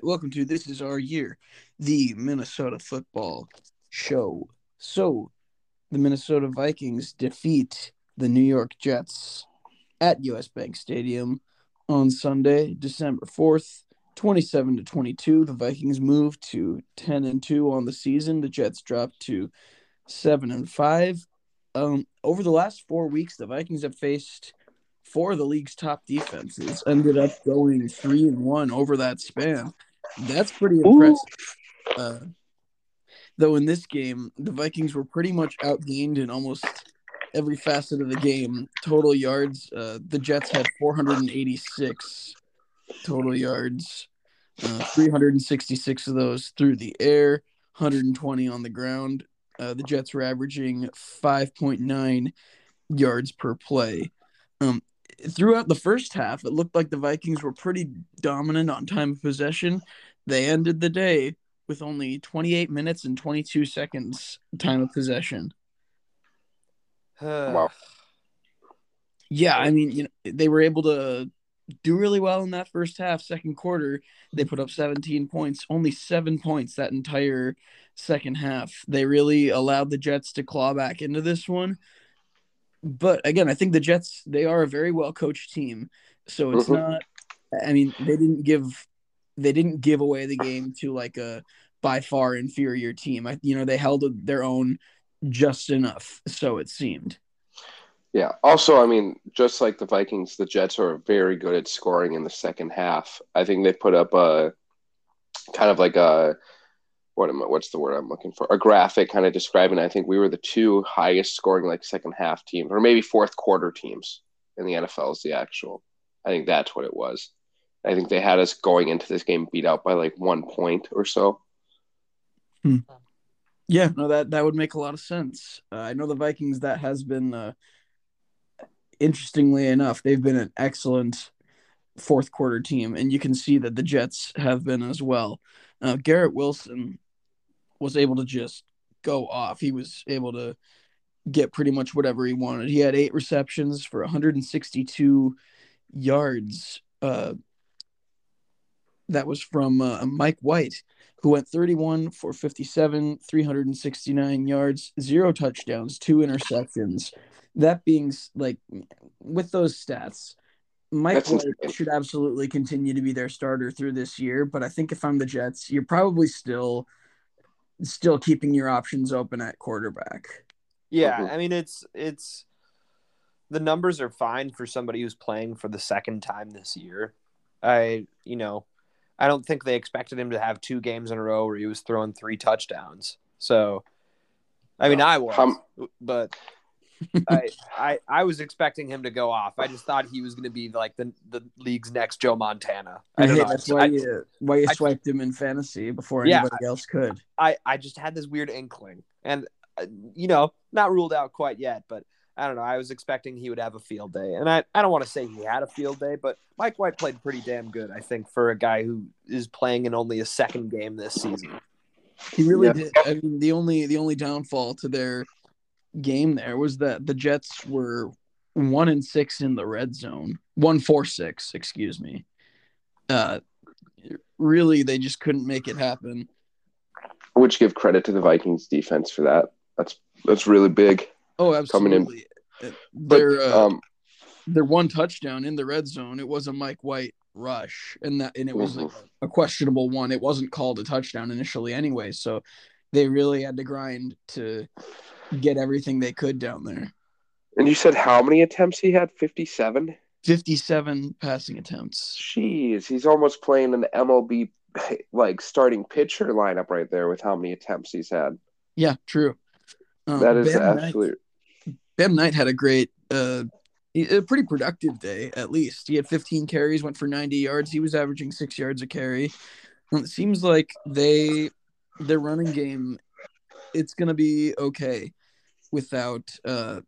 Right, welcome to This Is Our Year, the Minnesota football show. So, the Minnesota Vikings defeat the New York Jets at US Bank Stadium on Sunday, December 4th, 27 to 22. The Vikings move to 10 and 2 on the season. The Jets dropped to 7 and 5. Um, over the last 4 weeks, the Vikings have faced four of the league's top defenses ended up going three and one over that span. That's pretty impressive. Uh, though in this game, the Vikings were pretty much outgained in almost every facet of the game. Total yards, uh, the Jets had 486 total yards, uh, 366 of those through the air, 120 on the ground. Uh, the Jets were averaging 5.9 yards per play. Um, throughout the first half, it looked like the Vikings were pretty dominant on time of possession. They ended the day with only 28 minutes and 22 seconds time of possession. wow. Yeah, I mean, you know, they were able to do really well in that first half. Second quarter, they put up 17 points, only seven points that entire second half. They really allowed the Jets to claw back into this one but again, I think the Jets they are a very well coached team, so it's Mhm. not. I mean, they didn't give they didn't give away the game to like a by far inferior team. I, you know, they held their own just enough, so it seemed. Yeah. Also, I mean, just like the Vikings, the Jets are very good at scoring in the second half. I think they put up a kind of like a what am I, what's the word I'm looking for? A graphic kind of describing. I think we were the two highest scoring like second half teams, or maybe fourth quarter teams in the NFL is the actual. I think that's what it was. I think they had us going into this game beat out by like one point or so. Yeah, no, that that would make a lot of sense. Uh, I know the Vikings. That has been, uh, interestingly enough, they've been an excellent fourth quarter team, and you can see that the Jets have been as well. Uh, Garrett Wilson was able to just go off. He was able to get pretty much whatever he wanted. He had eight receptions for 162 yards. Uh, that was from uh, Mike White, who went 31 for 57, 369 yards, zero touchdowns, two interceptions. That being like with those stats, Mike White should absolutely continue to be their starter through this year. But I think if I'm the Jets, you're probably still still keeping your options open at quarterback. Yeah, Mhm. I mean it's it's the numbers are fine for somebody who's playing for the second time this year. I you know, I don't think they expected him to have two games in a row where he was throwing three touchdowns. So I mean I was How- but I, I I was expecting him to go off. I just thought he was going to be like the the league's next Joe Montana. I don't Hey, know. that's why I- you why you I- swiped him in fantasy before Yeah. anybody else could. I I just had this weird inkling, and uh, you know, not ruled out quite yet, but I don't know. I was expecting he would have a field day, and I I don't want to say he had a field day, but Mike White played pretty damn good, I think, for a guy who is playing in only a second game this season. He really Yeah. did. I mean, the only the only downfall to their game there was that the Jets were one and six in the red zone, one four six, excuse me. Uh, really, they just couldn't make it happen. Which give credit to the Vikings defense for that. That's that's really big. Oh, absolutely. Coming in. Uh, But Their uh, um, their one touchdown in the red zone, it was a Mike White rush, and that and it was Mhm. like a questionable one. It wasn't called a touchdown initially, anyway. So they really had to grind to get everything they could down there. and you said how many attempts he had? Fifty-seven. 57 passing attempts. Jeez, he's almost playing an MLB like starting pitcher lineup right there with how many attempts he's had. Yeah, true. Um, That is Bam Knight, absolute. Bam Knight had a great, uh, a pretty productive day at least. He had 15 carries, went for 90 yards. He was averaging six yards a carry. And it seems like they, their running game, it's gonna be okay without uh,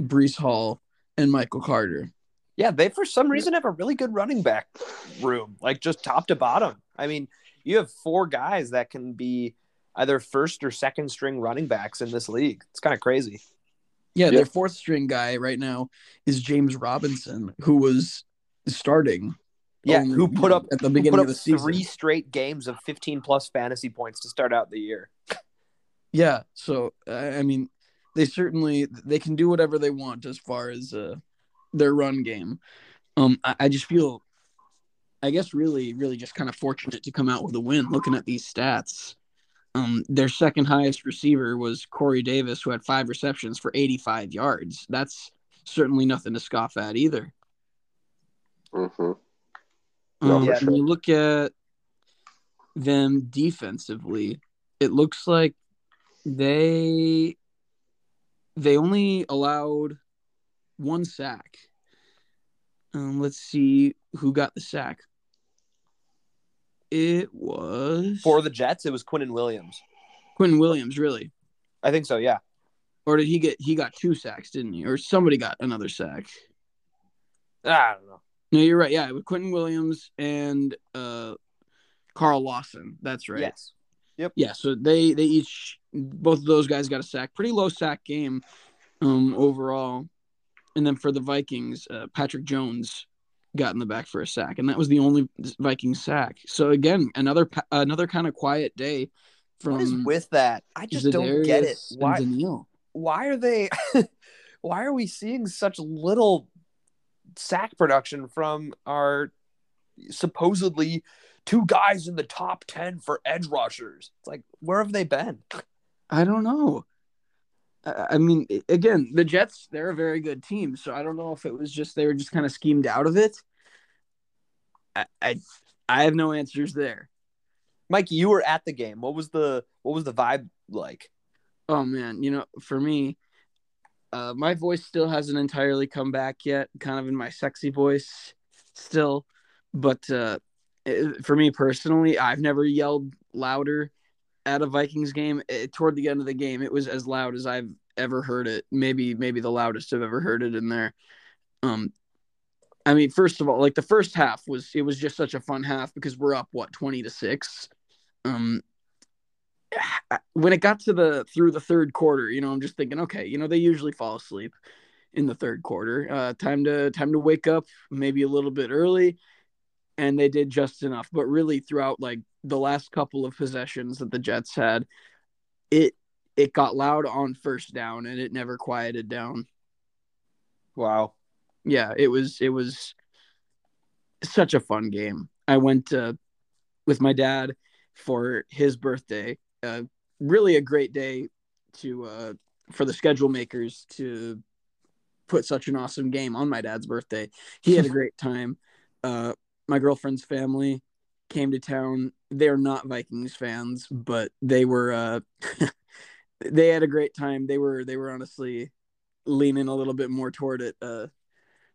Breece Hall and Michael Carter. Yeah, they for some reason have a really good running back room, like just top to bottom. I mean, you have four guys that can be either first or second string running backs in this league. It's kind of crazy. Yeah, Yeah. their fourth string guy right now is James Robinson, who was starting Yeah, who put up at the beginning of the season. three straight games of 15 plus fantasy points to start out the year. Yeah, so I I mean, they certainly they can do whatever they want as far as uh, their run game. Um, I, I just feel, I guess, really, really just kind of fortunate to come out with a win. Looking at these stats, um, their second highest receiver was Corey Davis, who had five receptions for 85 yards. That's certainly nothing to scoff at either. hmm No, Um, for When you look at them defensively, it looks like they they only allowed one sack. Um, let's see who got the sack. It was For the Jets, it was Quinnen Williams. Quinn Williams, really, I think so, yeah. or did he get? He got two sacks, didn't he? Or somebody got another sack. I don't know. No, you're right. Yeah, with Quinnen Williams and uh, Carl Lawson. That's right. Yes. Yep. Yeah, so they they each both of those guys got a sack. Pretty low sack game um overall. And then for the Vikings, uh, Patrick Jones got in the back for a sack, and that was the only Viking sack. So again, another another kind of quiet day from What is with that? I just don't get it. Why why are they why are we seeing such little sack production from our supposedly two guys in the top 10 for edge rushers? It's like where have they been? I don't know. I mean, again, the Jets, they're a very good team. So I don't know if it was just they were just kind of schemed out of it. I, I, I have no answers there. Mike, you were at the game. What was the what was the vibe like? Oh man, you know, for me, uh, my voice still hasn't entirely come back yet. Kind of in my sexy voice still, but uh, it- for me personally, I've never yelled louder at a Vikings game. It, toward the end of the game, it was as loud as I've ever heard it. Maybe, maybe the loudest I've ever heard it in there. Um, I mean, first of all, like the first half was it was just such a fun half because we're up what twenty to six. Um, when it got to the through the third quarter, you know, I'm just thinking, okay, you know, they usually fall asleep in the third quarter. Uh, time to time to wake up, maybe a little bit early, and they did just enough. But really, throughout like the last couple of possessions that the Jets had, it it got loud on first down, and it never quieted down. Wow. Yeah, it was it was such a fun game. I went uh, with my dad for his birthday. Uh, really a great day to uh, for the schedule makers to put such an awesome game on my dad's birthday. He had a great time. Uh, my girlfriend's family came to town. They're not Vikings fans, but they were uh, they had a great time. They were they were honestly leaning a little bit more toward it. Uh,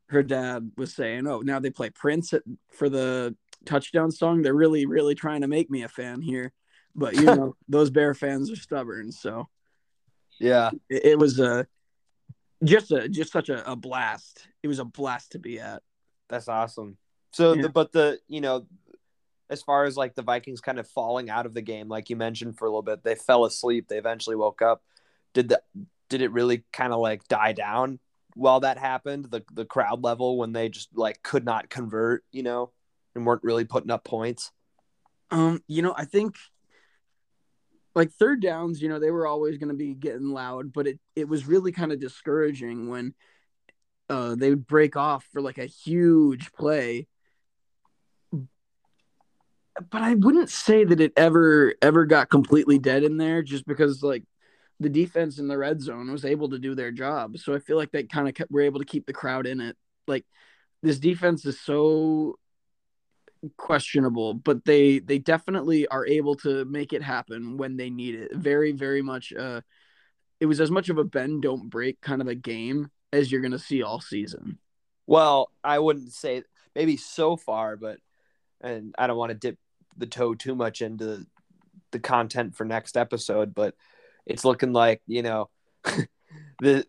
her dad was saying, "Oh, now they play Prince at, for the touchdown song. They're really, really trying to make me a fan here." But you know, those Bear fans are stubborn, so Yeah. it, it was a just a just such a, a blast. It was a blast to be at. That's awesome. So, Yeah. the, but the you know, as far as like the Vikings kind of falling out of the game, like you mentioned for a little bit, they fell asleep. They eventually woke up. Did the did it really kind of like die down while that happened? The the crowd level when they just like could not convert, you know, and weren't really putting up points. Um, you know, I think like third downs, you know, they were always going to be getting loud, but it it was really kind of discouraging when uh they would break off for like a huge play. But I wouldn't say that it ever ever got completely dead in there just because like the defense in the red zone was able to do their job. So I feel like they kind of were able to keep the crowd in it. Like this defense is so questionable, but they they definitely are able to make it happen when they need it. Very very much uh it was as much of a bend don't break kind of a game as you're going to see all season. Well, I wouldn't say maybe so far, but and I don't want to dip the toe too much into the content for next episode, but it's looking like, you know, the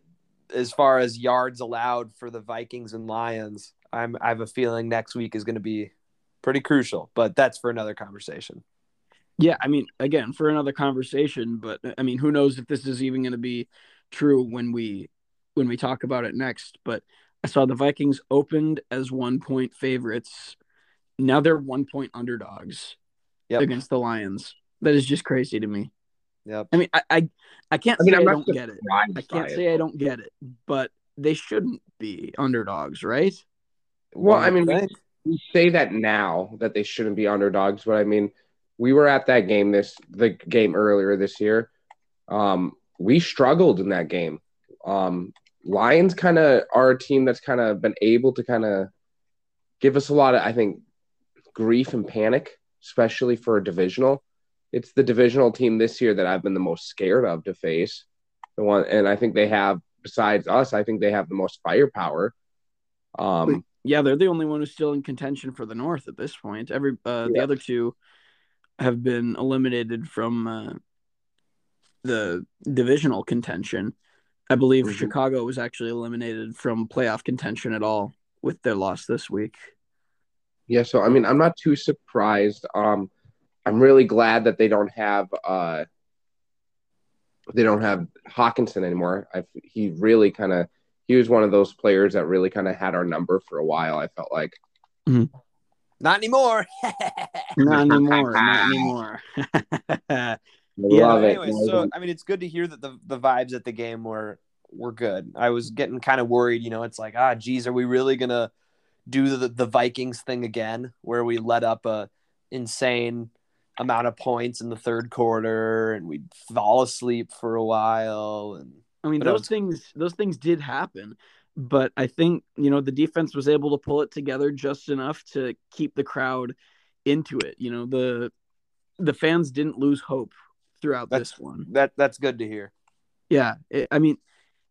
as far as yards allowed for the Vikings and Lions, I'm I have a feeling next week is going to be pretty crucial, but that's for another conversation. Yeah, I mean again, for another conversation, but I mean who knows if this is even going to be true when we when we talk about it next, but I saw the Vikings opened as 1 point favorites Now they're one point underdogs Yep. against the Lions. That is just crazy to me. Yep. I mean, I I, I can't I mean, say I I'm not don't get it. I can't buy it. say I don't get it, but they shouldn't be underdogs, right? Well, I mean, we, we say that now that they shouldn't be underdogs, but I mean, we were at that game this the game earlier this year. Um, we struggled in that game. Um, Lions kind of are a team that's kind of been able to kind of give us a lot of, I think, grief and panic, especially for a divisional. It's the divisional team this year that I've been the most scared of to face. The one, and I think they have, besides us, I think they have the most firepower. Um, Yeah, they're the only one who's still in contention for the North at this point. Every uh, the other two have been eliminated from uh, the divisional contention. I believe Mhm. Chicago was actually eliminated from playoff contention at all with their loss this week. Yeah, so I mean, I'm not too surprised. Um, I'm really glad that they don't have uh, they don't have Hockenson anymore. I he really kind of he was one of those players that really kind of had our number for a while. I felt like. Not anymore. Not anymore. not anymore. I Yeah, love it. anyway, so I mean, it's good to hear that the the vibes at the game were were good. I was getting kind of worried. You know, it's like, ah, geez, are we really gonna do the the Vikings thing again, where we let up a insane amount of points in the third quarter and we'd fall asleep for a while and I mean, those was- things those things did happen, but I think you know the defense was able to pull it together just enough to keep the crowd into it. You know the the fans didn't lose hope throughout That's- this one. that that's good to hear. Yeah, it, I mean,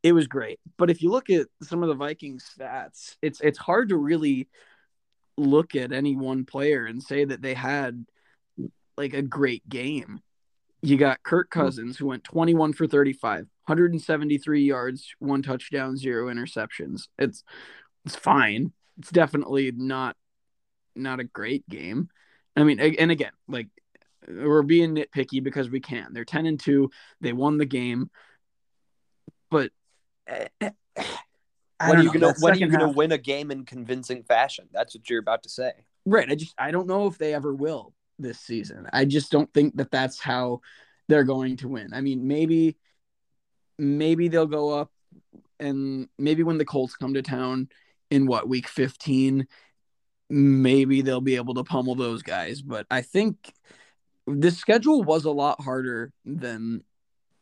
it was great. But if you look at some of the Vikings stats, it's it's hard to really look at any one player and say that they had like a great game. You got Kirk hmm. Cousins who went 21 for 35, 173 yards, one touchdown, zero interceptions. It's it's fine. It's definitely not not a great game. I mean, and again, like we're being nitpicky because we can. They're 10 and 2. They won the game. But When are you know, gonna when are you gonna half- win a game in convincing fashion? That's what you're about to say. Right. I just I don't know if they ever will this season. I just don't think that that's how they're going to win. I mean, maybe maybe they'll go up and maybe when the Colts come to town in what week 15, maybe they'll be able to pummel those guys, but I think the schedule was a lot harder than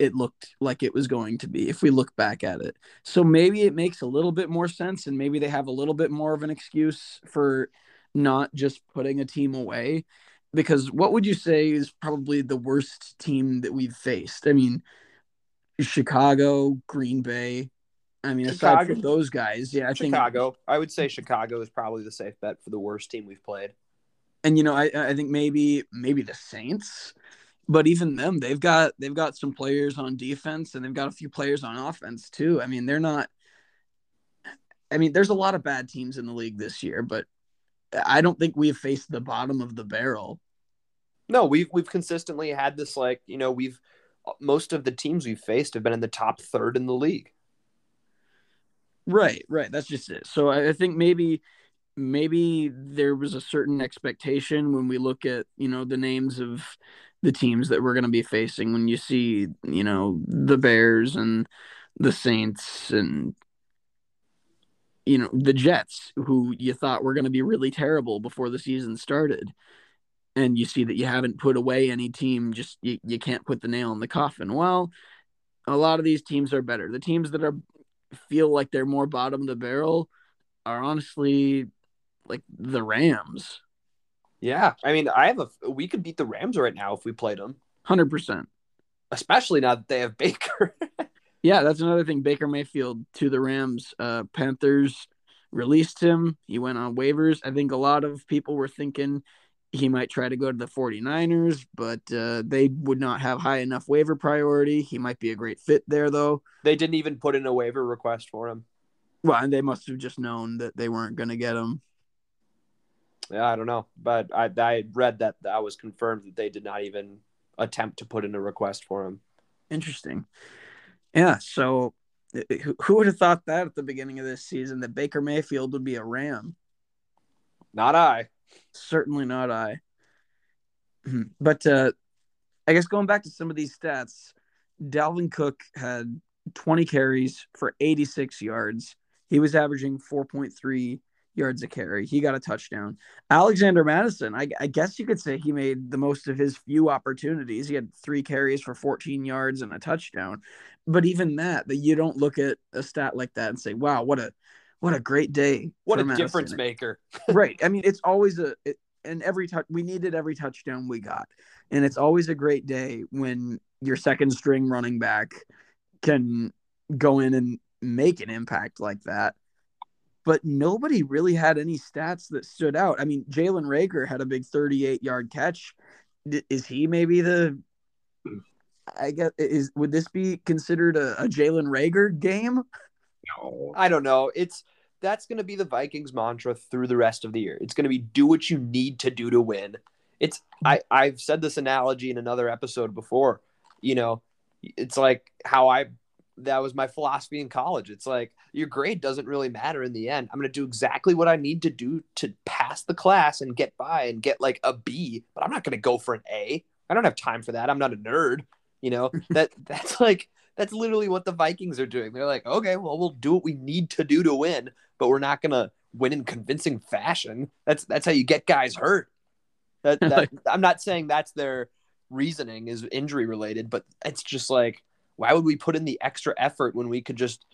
it looked like it was going to be if we look back at it. So maybe it makes a little bit more sense and maybe they have a little bit more of an excuse for not just putting a team away because what would you say is probably the worst team that we've faced? I mean, Chicago, Green Bay. I mean, aside Chicago. from those guys, yeah, I think Chicago. I would say Chicago is probably the safe bet for the worst team we've played. and you know, I I think maybe maybe the Saints, but even them, they've got they've got some players on defense and they've got a few players on offense too. I mean, they're not. I mean, there's a lot of bad teams in the league this year, but I don't think we've faced the bottom of the barrel. No, we've we've consistently had this like you know we've most of the teams we've faced have been in the top third in the league. Right, right. That's just it. So I, I think maybe maybe there was a certain expectation when we look at, you know, the names of the teams that we're going to be facing when you see, you know, the Bears and the Saints and you know, the Jets who you thought were going to be really terrible before the season started. And you see that you haven't put away any team, just you, you can't put the nail in the coffin. Well, a lot of these teams are better. The teams that are feel like they're more bottom of the barrel are honestly like the Rams. Yeah, I mean, I have a we could beat the Rams right now if we played them, 100%. especially now that they have Baker. Yeah, that's another thing. Baker Mayfield to the Rams. Uh, Panthers released him. He went on waivers. I think a lot of people were thinking he might try to go to the 49ers, but uh, they would not have high enough waiver priority. He might be a great fit there, though. they didn't even put in a waiver request for him. Well, and they must have just known that they weren't going to get him. Yeah, I don't know, but I I read that that was confirmed that they did not even attempt to put in a request for him. Interesting. Yeah. So who, who would have thought that at the beginning of this season that Baker Mayfield would be a Ram? Not I. Certainly not I. But uh, I guess going back to some of these stats, Dalvin Cook had 20 carries for 86 yards. He was averaging 4.3 yards a carry. He got a touchdown. Alexander Mattison, I, I, guess you could say he made the most of his few opportunities. He had three carries for 14 yards and a touchdown. But even that, that you don't look at a stat like that and say, "Wow, what a what a great day! What a Mattison. difference maker!" right. I mean, it's always a it, and every touch we needed every touchdown we got, and it's always a great day when your second string running back can go in and make an impact like that but nobody really had any stats that stood out. I mean, Jalen Reagor had a big 38 yard catch. Is he maybe the? I guess is would this be considered a, a Jalen Reagor game? No, I don't know. It's that's going to be the Vikings mantra through the rest of the year. It's going to be do what you need to do to win. It's I I've said this analogy in another episode before. You know, it's like how I that was my philosophy in college. It's like your grade doesn't really matter in the end. I'm going to do exactly what I need to do to pass the class and get by and get like a B, but I'm not going to go for an A. I don't have time for that. I'm not a nerd. You know, that that's like that's literally what the Vikings are doing. They're like, "Okay, well, we'll do what we need to do to win, but we're not going to win in convincing fashion." That's that's how you get guys hurt. That, that I'm not saying that's their reasoning is injury related, but it's just like why would we put in the extra effort when we could just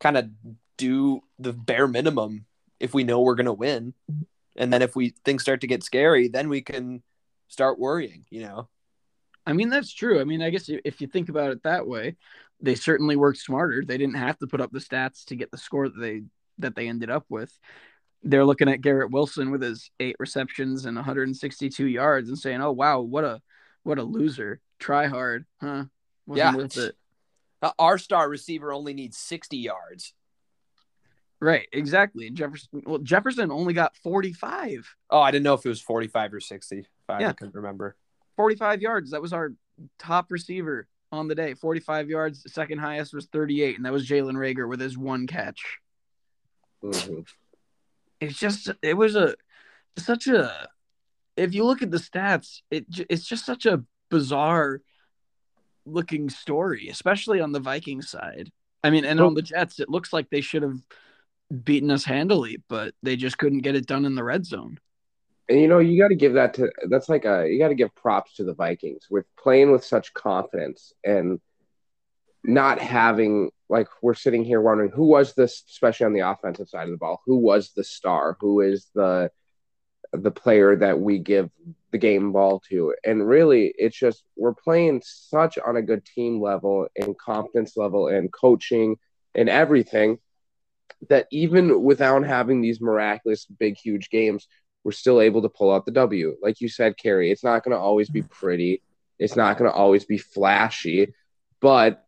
kind of do the bare minimum if we know we're going to win? And then if we things start to get scary then we can start worrying you know? I mean that's true. I mean i guess if you think about it that way they certainly worked smarter. They didn't have to put up the stats to get the score that they that they ended up with. They're looking at garrett wilson with his eight receptions and 162 yards and saying oh wow what a what a loser. Try hard huh wasn't yeah. worth it. Our star receiver only needs 60 yards. Right, exactly. Jefferson well Jefferson only got 45. Oh, I didn't know if it was 45 or 60. Yeah. I couldn't remember. 45 yards. That was our top receiver on the day. 45 yards. The second highest was 38, and that was Jalen Reagor with his one catch. Mm-hmm. It's just it was a such a if you look at the stats, it it's just such a bizarre looking story, especially on the Viking side. I mean, and on the Jets, it looks like they should have beaten us handily, but they just couldn't get it done in the red zone. And you know, you got to give that to that's like a you got to give props to the Vikings with playing with such confidence and not having like we're sitting here wondering who was this, especially on the offensive side of the ball, who was the star, who is the the player that we give the game ball to. And really, it's just we're playing such on a good team level and confidence level and coaching and everything that even without having these miraculous big huge games, we're still able to pull out the W. Like you said, Carrie, it's not going to always be pretty. It's not going to always be flashy, but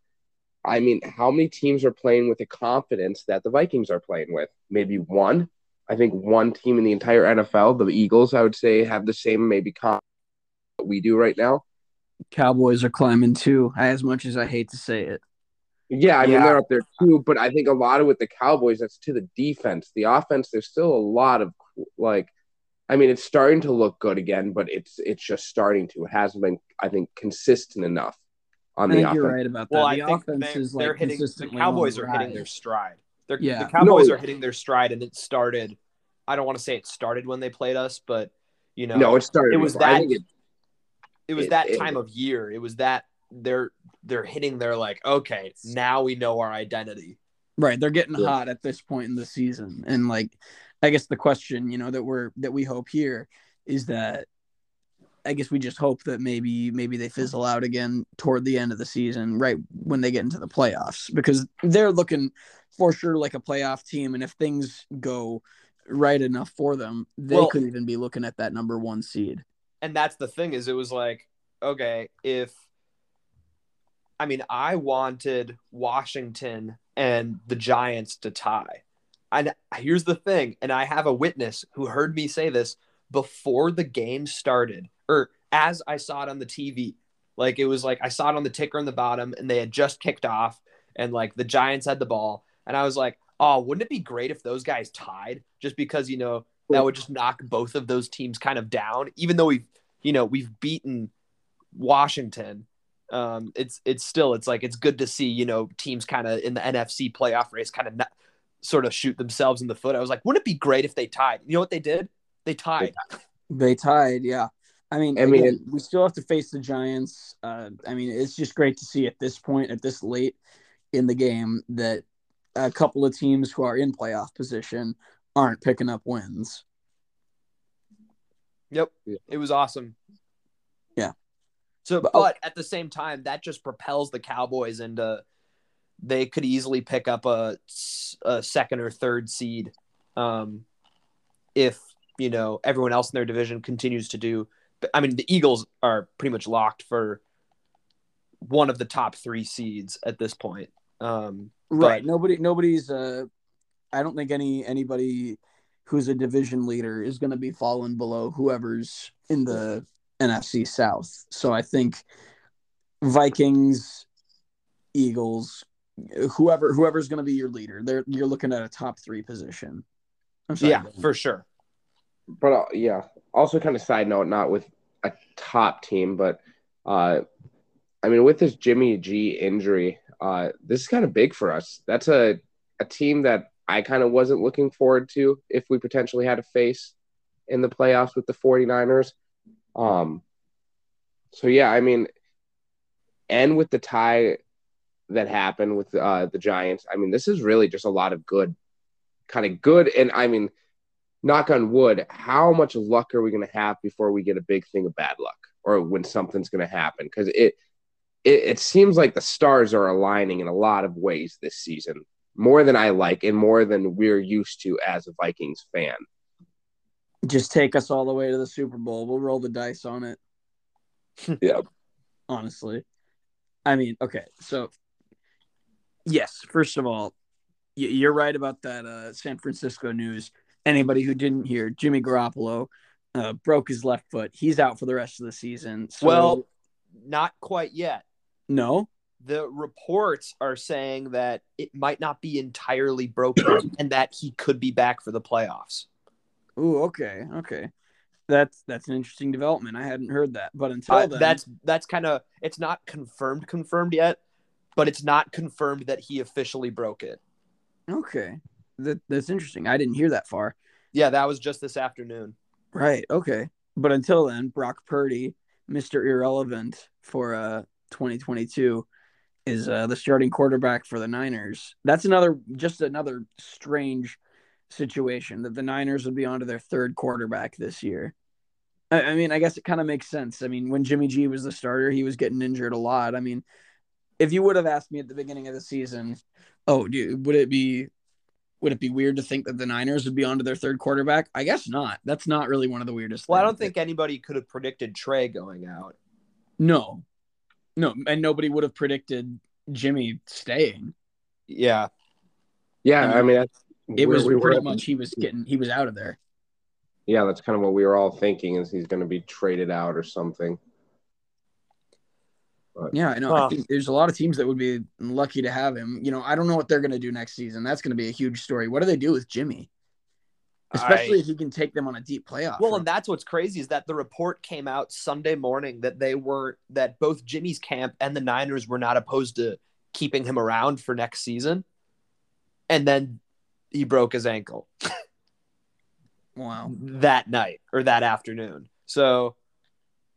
I mean, how many teams are playing with the confidence that the Vikings are playing with? Maybe one, I think one team in the entire NFL, the Eagles, I would say, have the same maybe comp we do right now. Cowboys are climbing too, as much as I hate to say it. Yeah, I mean they're up there too, but I think a lot of with the Cowboys, that's to the defense. The offense, there's still a lot of like, I mean, it's starting to look good again, but it's it's just starting to. It hasn't been, I think, consistent enough on I the offense. You're right about that. Well, the I think they're, is they're like hitting. The Cowboys are hitting their stride. They're, yeah. The Cowboys no, are hitting their stride, and it started. I don't want to say it started when they played us, but you know, no, it started. It was that. It, it, was it, that time of year. It was that they're they're hitting their like, okay, now we know our identity. Right, they're getting yeah. hot at this point in the season, and like, I guess the question, you know, that we're that we hope here is that I guess we just hope that maybe maybe they fizzle out again toward the end of the season, right when they get into the playoffs, because they're looking for sure like a playoff team, and if things go right enough for them, they well, could even be looking at that number one seed. And that's the thing is, it was like, okay, if I mean, I wanted Washington and the Giants to tie. And here's the thing, and I have a witness who heard me say this before the game started, or as I saw it on the TV. Like it was like I saw it on the ticker on the bottom, and they had just kicked off, and like the Giants had the ball, and I was like, oh, wouldn't it be great if those guys tied? Just because you know that would just knock both of those teams kind of down. Even though we've, you know, we've beaten Washington, um, it's it's still it's like it's good to see you know teams kind of in the NFC playoff race kind of not, sort of shoot themselves in the foot. I was like, wouldn't it be great if they tied? You know what they did? They tied. They tied, yeah. I mean, I mean- again, we still have to face the Giants. Uh, I mean, it's just great to see at this point, at this late in the game, that a couple of teams who are in playoff position aren't picking up wins. Yep. It was awesome. Yeah. So, But- but, at the same time, that just propels the Cowboys into they could easily pick up a, a second or third seed um, if you know everyone else in their division continues to do. I mean, the Eagles are pretty much locked for one of the top three seeds at this point. Um, Right. But- Nobody. Nobody's. Uh, I don't think any anybody who's a division leader is going to be falling below whoever's in the NFC South. So I think Vikings, Eagles, whoever whoever's going to be your leader, they're you're looking at a top three position. I'm sorry. yeah, for sure. but uh, yeah, also kind of side note, not with a top team, but uh, I mean, with this Jimmy G injury, uh, this is kind of big for us. That's a a team that I kind of wasn't looking forward to if we potentially had to face in the playoffs with the 49ers. Um, so yeah, I mean, and with the tie that happened with uh, the Giants, I mean, this is really just a lot of good, kind of good, and I mean knock on wood, how much luck are we going to have before we get a big thing of bad luck or when something's going to happen? Because it, it it seems like the stars are aligning in a lot of ways this season, more than I like and more than we're used to as a Vikings fan. Just take us all the way to the Super Bowl. We'll roll the dice on it. Yeah. Honestly. I mean, okay. So, yes, first of all, you're right about that uh, San Francisco news. Anybody who didn't hear, Jimmy Garoppolo uh, broke his left foot. He's out for the rest of the season. So, Well, not quite yet. No. the reports are saying that it might not be entirely broken and that he could be back for the playoffs. Ooh, okay. Okay. That's that's an interesting development. I hadn't heard that. But until Uh, then, that's that's kind of it's not confirmed confirmed yet, but it's not confirmed that he officially broke it. okay. That that's interesting. I didn't hear that far. Yeah, that was just this afternoon. Right. Okay. But until then, Brock Purdy, Mr. Irrelevant for uh 2022 is uh the starting quarterback for the Niners. That's another just another strange situation that the Niners would be onto their third quarterback this year. I, I mean, I guess it kind of makes sense. I mean, when Jimmy G was the starter, he was getting injured a lot. I mean, if you would have asked me at the beginning of the season, oh, dude, would it be would it be weird to think that the Niners would be onto their third quarterback? I guess not. That's not really one of the weirdest. Well, I don't think anybody could have predicted Trey going out. No, no, and nobody would have predicted Jimmy staying. Yeah, Yeah, I mean, I mean, that's, It was we pretty at- much he was getting he was out of there. Yeah, that's kind of what we were all thinking is he's going to be traded out or something. Yeah, I know. Huh. I think there's a lot of teams that would be lucky to have him. You know, I don't know what they're going to do next season. That's going to be a huge story. What do they do with Jimmy? Especially I- if he can take them on a deep playoff. Well, run. and that's what's crazy is that the report came out Sunday morning that they were that both Jimmy's camp and the Niners were not opposed to keeping him around for next season. And then he broke his ankle wow. that night or that afternoon. So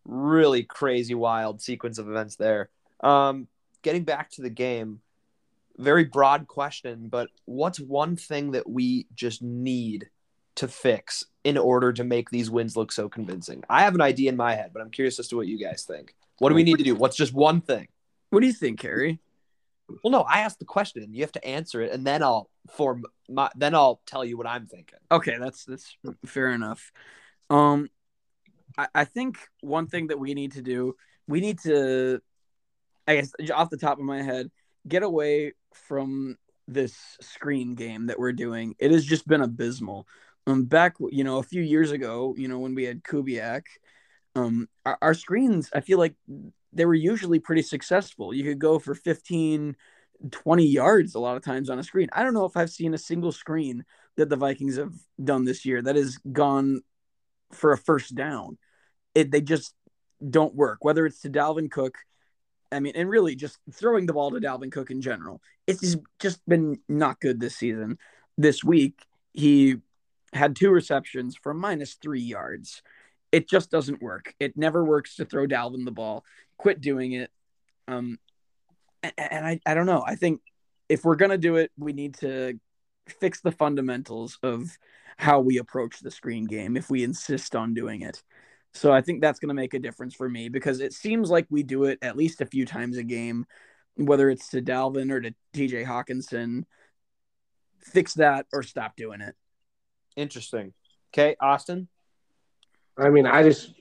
really crazy wild sequence of events there. Um getting back to the game, very broad question, but what's one thing that we just need to fix in order to make these wins look so convincing? I have an idea in my head, but I'm curious as to what you guys think. What do we need to do? What's just one thing? What do you think, Harry? Well, no, I asked the question. You have to answer it, and then I'll form my. Then I'll tell you what I'm thinking. Okay, that's that's fair enough. Um, I, I think one thing that we need to do, we need to, I guess, off the top of my head, get away from this screen game that we're doing. It has just been abysmal. Um, back, you know, a few years ago, you know, when we had Kubiak, um, our, our screens, I feel like they were usually pretty successful. You could go for 15, 20 yards a lot of times on a screen. I don't know if I've seen a single screen that the Vikings have done this year that has gone for a first down. It they just don't work. Whether it's to Dalvin Cook, I mean, and really just throwing the ball to Dalvin Cook in general, it's just been not good this season. This week, he had two receptions for minus three yards. It just doesn't work. It never works to throw Dalvin the ball. Quit doing it. Um, and, I, I don't know. I think if we're gonna do it, we need to fix the fundamentals of how we approach the screen game if we insist on doing it. So I think that's going to make a difference for me because it seems like we do it at least a few times a game, whether it's to Dalvin or to TJ Hockenson. Fix that or stop doing it. Interesting. Okay, Austin. I mean, I just,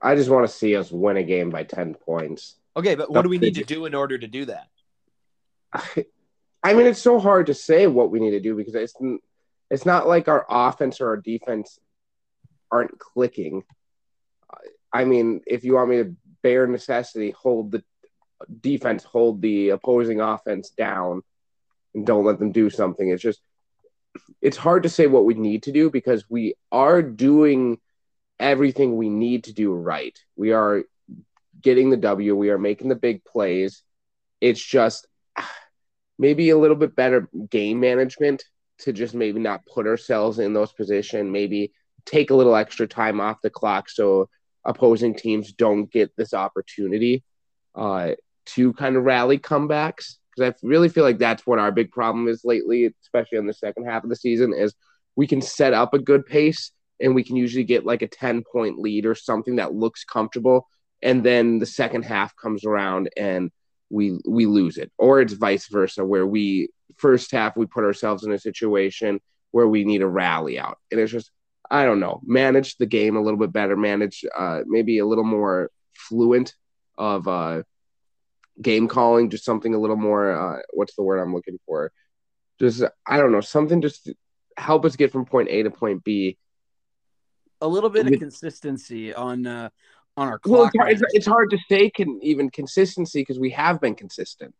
I just want to see us win a game by ten points. Okay, but what do we need to do in order to do that? I I mean, it's so hard to say what we need to do because it's it's not like our offense or our defense aren't clicking. I mean, if you want me to bare necessity hold the defense, hold the opposing offense down, and don't let them do something, it's just it's hard to say what we need to do because we are doing everything we need to do right. We are getting the W. We are making the big plays. It's just maybe a little bit better game management to just maybe not put ourselves in those positions, maybe take a little extra time off the clock so opposing teams don't get this opportunity uh, to kind of rally comebacks. Because I really feel like that's what our big problem is lately, especially in the second half of the season, is we can set up a good pace and we can usually get like a 10 point lead or something that looks comfortable. And then the second half comes around and we we lose it or it's vice versa where we first half we put ourselves in a situation where we need a rally out and it's just i don't know manage the game a little bit better manage uh, maybe a little more fluent of uh, game calling just something a little more uh, what's the word i'm looking for just i don't know something just help us get from point a to point b a little bit of consistency on uh, on our clock. Well, it's, hard, it's, hard to say can even consistency because we have been consistent.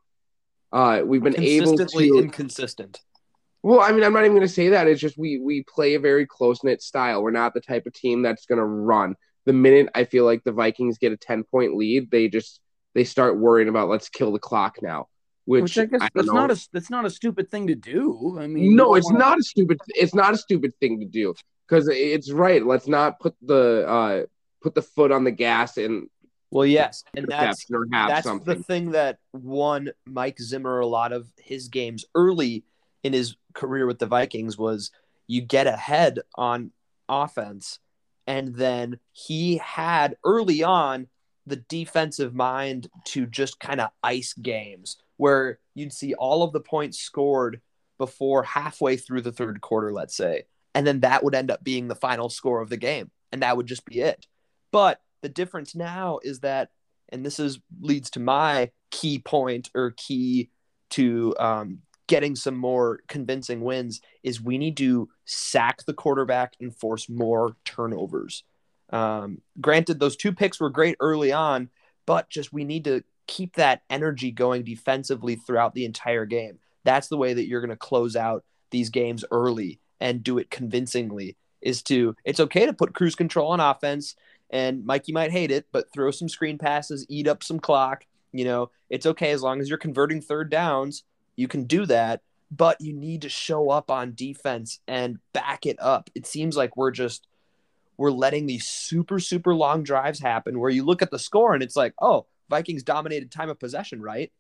Uh, we've been consistently able to, inconsistent. Well, I mean, I'm not even going to say that. It's just we we play a very close knit style. We're not the type of team that's going to run. The minute I feel like the Vikings get a 10 point lead, they just they start worrying about let's kill the clock now. Which, which I guess I that's know. not a that's not a stupid thing to do. I mean, no, it's wanna... not a stupid it's not a stupid thing to do because it's right. Let's not put the uh, put the foot on the gas and well, yes, and that's that's something. the thing that won Mike Zimmer a lot of his games early in his career with the Vikings was you get ahead on offense, and then he had early on the defensive mind to just kind of ice games where you'd see all of the points scored before halfway through the third quarter, let's say, and then that would end up being the final score of the game, and that would just be it. But the difference now is that, and this is leads to my key point or key to um, getting some more convincing wins is we need to sack the quarterback and force more turnovers. Um, granted, those two picks were great early on, but just we need to keep that energy going defensively throughout the entire game. That's the way that you're going to close out these games early and do it convincingly. Is to it's okay to put cruise control on offense and Mike, you might hate it, but throw some screen passes, eat up some clock. You know, it's okay as long as you're converting third downs, you can do that. But you need to show up on defense and back it up. It seems like we're just we're letting these super super long drives happen where you look at the score and it's like, oh, Vikings dominated time of possession, right?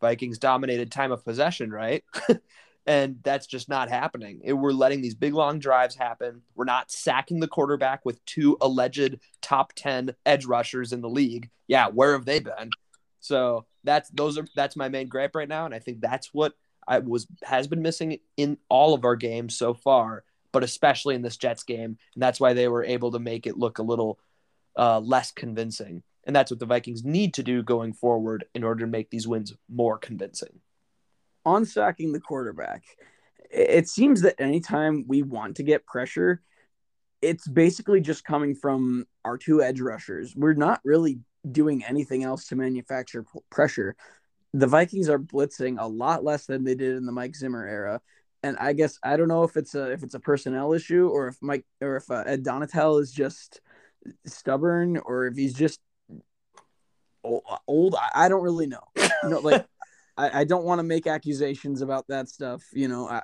Vikings dominated time of possession, right? and that's just not happening. It, we're letting these big long drives happen. We're not sacking the quarterback with two alleged top 10 edge rushers in the league. Yeah, where have they been? So that's those are that's my main gripe right now and I think that's what I was has been missing in all of our games so far, but especially in this Jets game, and that's why they were able to make it look a little uh, less convincing. And that's what the Vikings need to do going forward in order to make these wins more convincing on sacking the quarterback, it seems that anytime we want to get pressure, it's basically just coming from our two edge rushers. We're not really doing anything else to manufacture pressure. The Vikings are blitzing a lot less than they did in the Mike Zimmer era. And I guess I don't know if it's a if it's a personnel issue or if Mike or if uh, Ed Donatell is just stubborn or if he's just old. I, don't really know. You know, like I, I don't want to make accusations about that stuff. You know, I,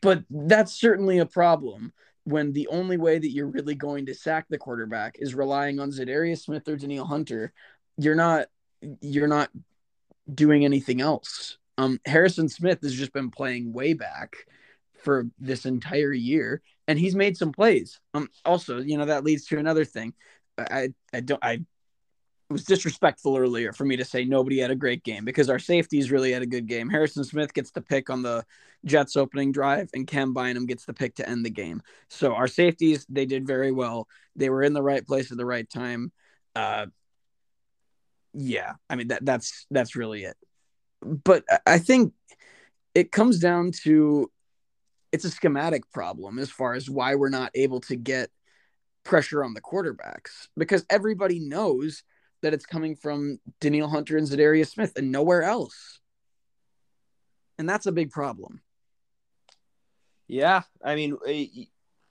but that's certainly a problem when the only way that you're really going to sack the quarterback is relying on Za'Darius Smith or Danielle Hunter. You're not you're not doing anything else. Um, Harrison Smith has just been playing way back for this entire year, and he's made some plays. Um, also, you know that leads to another thing. I I don't I was disrespectful earlier for me to say nobody had a great game because our safeties really had a good game. Harrison Smith gets the pick on the Jets opening drive, and Cam Bynum gets the pick to end the game. So our safeties they did very well. They were in the right place at the right time. Uh, yeah, I mean that that's that's really it. But I think it comes down to it's a schematic problem as far as why we're not able to get pressure on the quarterbacks because everybody knows that it's coming from Danielle Hunter and Za'Darius Smith and nowhere else. And that's a big problem. Yeah, I mean, eh,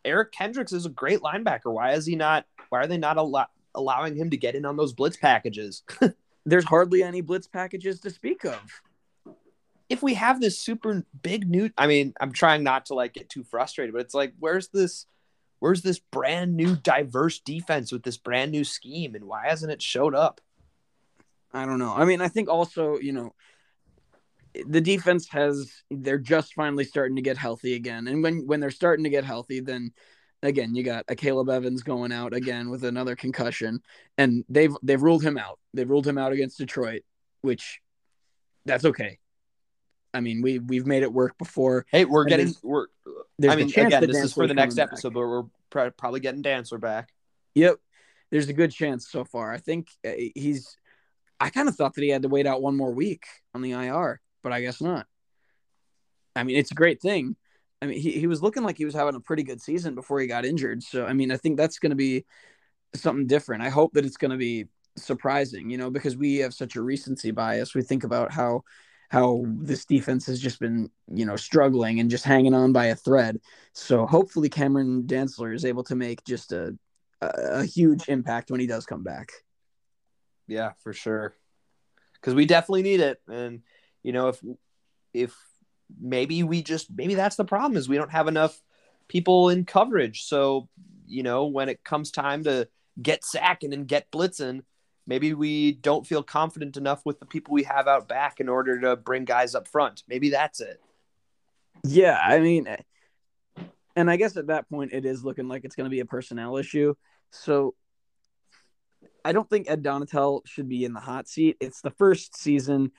Eric Kendricks is a great linebacker. Why is he not? Why are they not al- allowing him to get in on those blitz packages? There's hardly any blitz packages to speak of. If we have this super big new, I mean, I'm trying not to like get too frustrated, but it's like, where's this? where's this brand new diverse defense with this brand new scheme and why hasn't it showed up? I don't know. I mean, I think also, you know, the defense has they're just finally starting to get healthy again. And when when they're starting to get healthy, then again, you got Akayleb Evans going out again with another concussion and they've they've ruled him out. They've ruled him out against Detroit, which that's okay. I mean, we we've made it work before. Hey, we're getting we're. I mean, again, this is for the next episode, but we're pr- probably getting Dancer back. Yep, there's a good chance so far. I think uh, he's. I kind of thought that he had to wait out one more week on the IR, but I guess not. I mean, it's a great thing. I mean, he, he was looking like he was having a pretty good season before he got injured. So, I mean, I think that's going to be something different. I hope that it's going to be surprising, you know, because we have such a recency bias. We think about how how this defense has just been, you know, struggling and just hanging on by a thread. So hopefully Cameron Dantzler is able to make just a a, huge impact when he does come back. Yeah, for sure. Cuz we definitely need it and you know if if maybe we just maybe that's the problem is we don't have enough people in coverage. So, you know, when it comes time to get sacking and get blitzing, maybe we don't feel confident enough with the people we have out back in order to bring guys up front. Maybe that's it. Yeah, I mean, and I guess at that point it is looking like it's going to be a personnel issue. So I don't think Ed Donatell should be in the hot seat. It's the first season,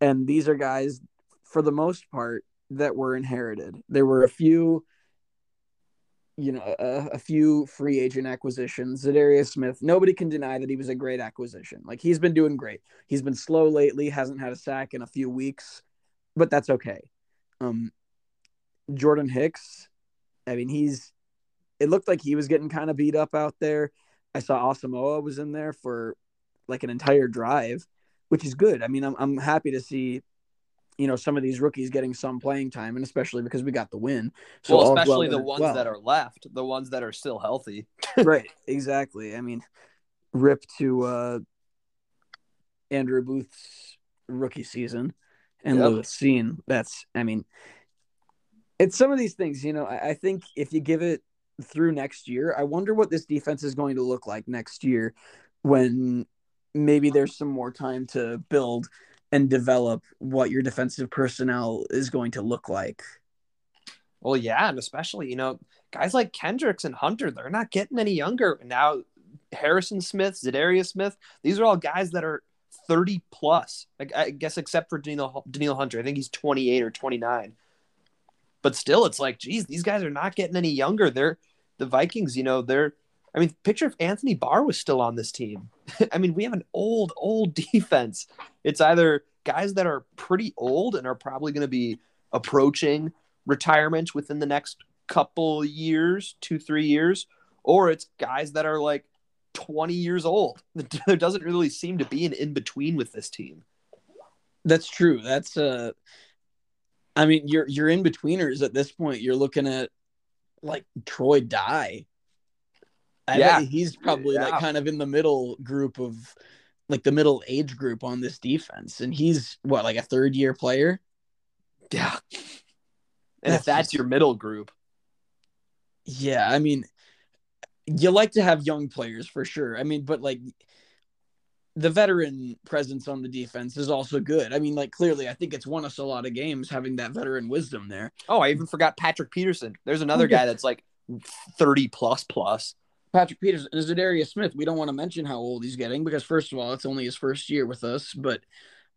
and these are guys, for the most part, that were inherited. There were a few you know, a, a, few free agent acquisitions. Za'Darius Smith, nobody can deny that he was a great acquisition. Like he's been doing great. He's been slow lately, hasn't had a sack in a few weeks, but that's okay. Um, Jordan Hicks, I mean, he's. It looked like he was getting kind of beat up out there. I saw Asamoah was in there for like an entire drive, which is good. I mean, I'm I'm happy to see you know some of these rookies getting some playing time, and especially because we got the win. So well, especially well the ones well. that are left, the ones that are still healthy. right, exactly. I mean, rip to uh, Andrew Booth's rookie season and yep. Lewis Cine. That's, I mean, it's some of these things. You know, I, I think if you give it through next year, I wonder what this defense is going to look like next year when maybe there's some more time to build and develop what your defensive personnel is going to look like. Well, yeah, and especially you know guys like Kendricks and Hunter, they're not getting any younger now. Harrison Smith, Za'Darius Smith, these are all guys that are 30 plus. I, guess except for Daniel, Daniel Hunter, I think he's 28 or 29. But still, it's like, geez, these guys are not getting any younger. They're the Vikings. You know, they're. I mean, picture if Anthony Barr was still on this team. I mean, we have an old, old defense. It's either guys that are pretty old and are probably going to be approaching retirement within the next couple years, two, three years, or it's guys that are like 20 years old. There doesn't really seem to be an in between with this team. That's true. That's uh I mean, you're you're in betweeners at this point. You're looking at like Troy Dye. I Yeah. he's probably Yeah. like kind of in the middle group of like the middle age group on this defense, and he's what like a third year player. Yeah. And That's if that's just- your middle group, Yeah, I mean, you like to have young players for sure. I mean, but like the veteran presence on the defense is also good. I mean, like clearly, I think it's won us a lot of games having that veteran wisdom there. oh, I even forgot Patrick Peterson. There's another oh, guy that's like 30 plus plus. Patrick Peters and Za'Darius Smith. We don't want to mention how old he's getting because first of all, it's only his first year with us. But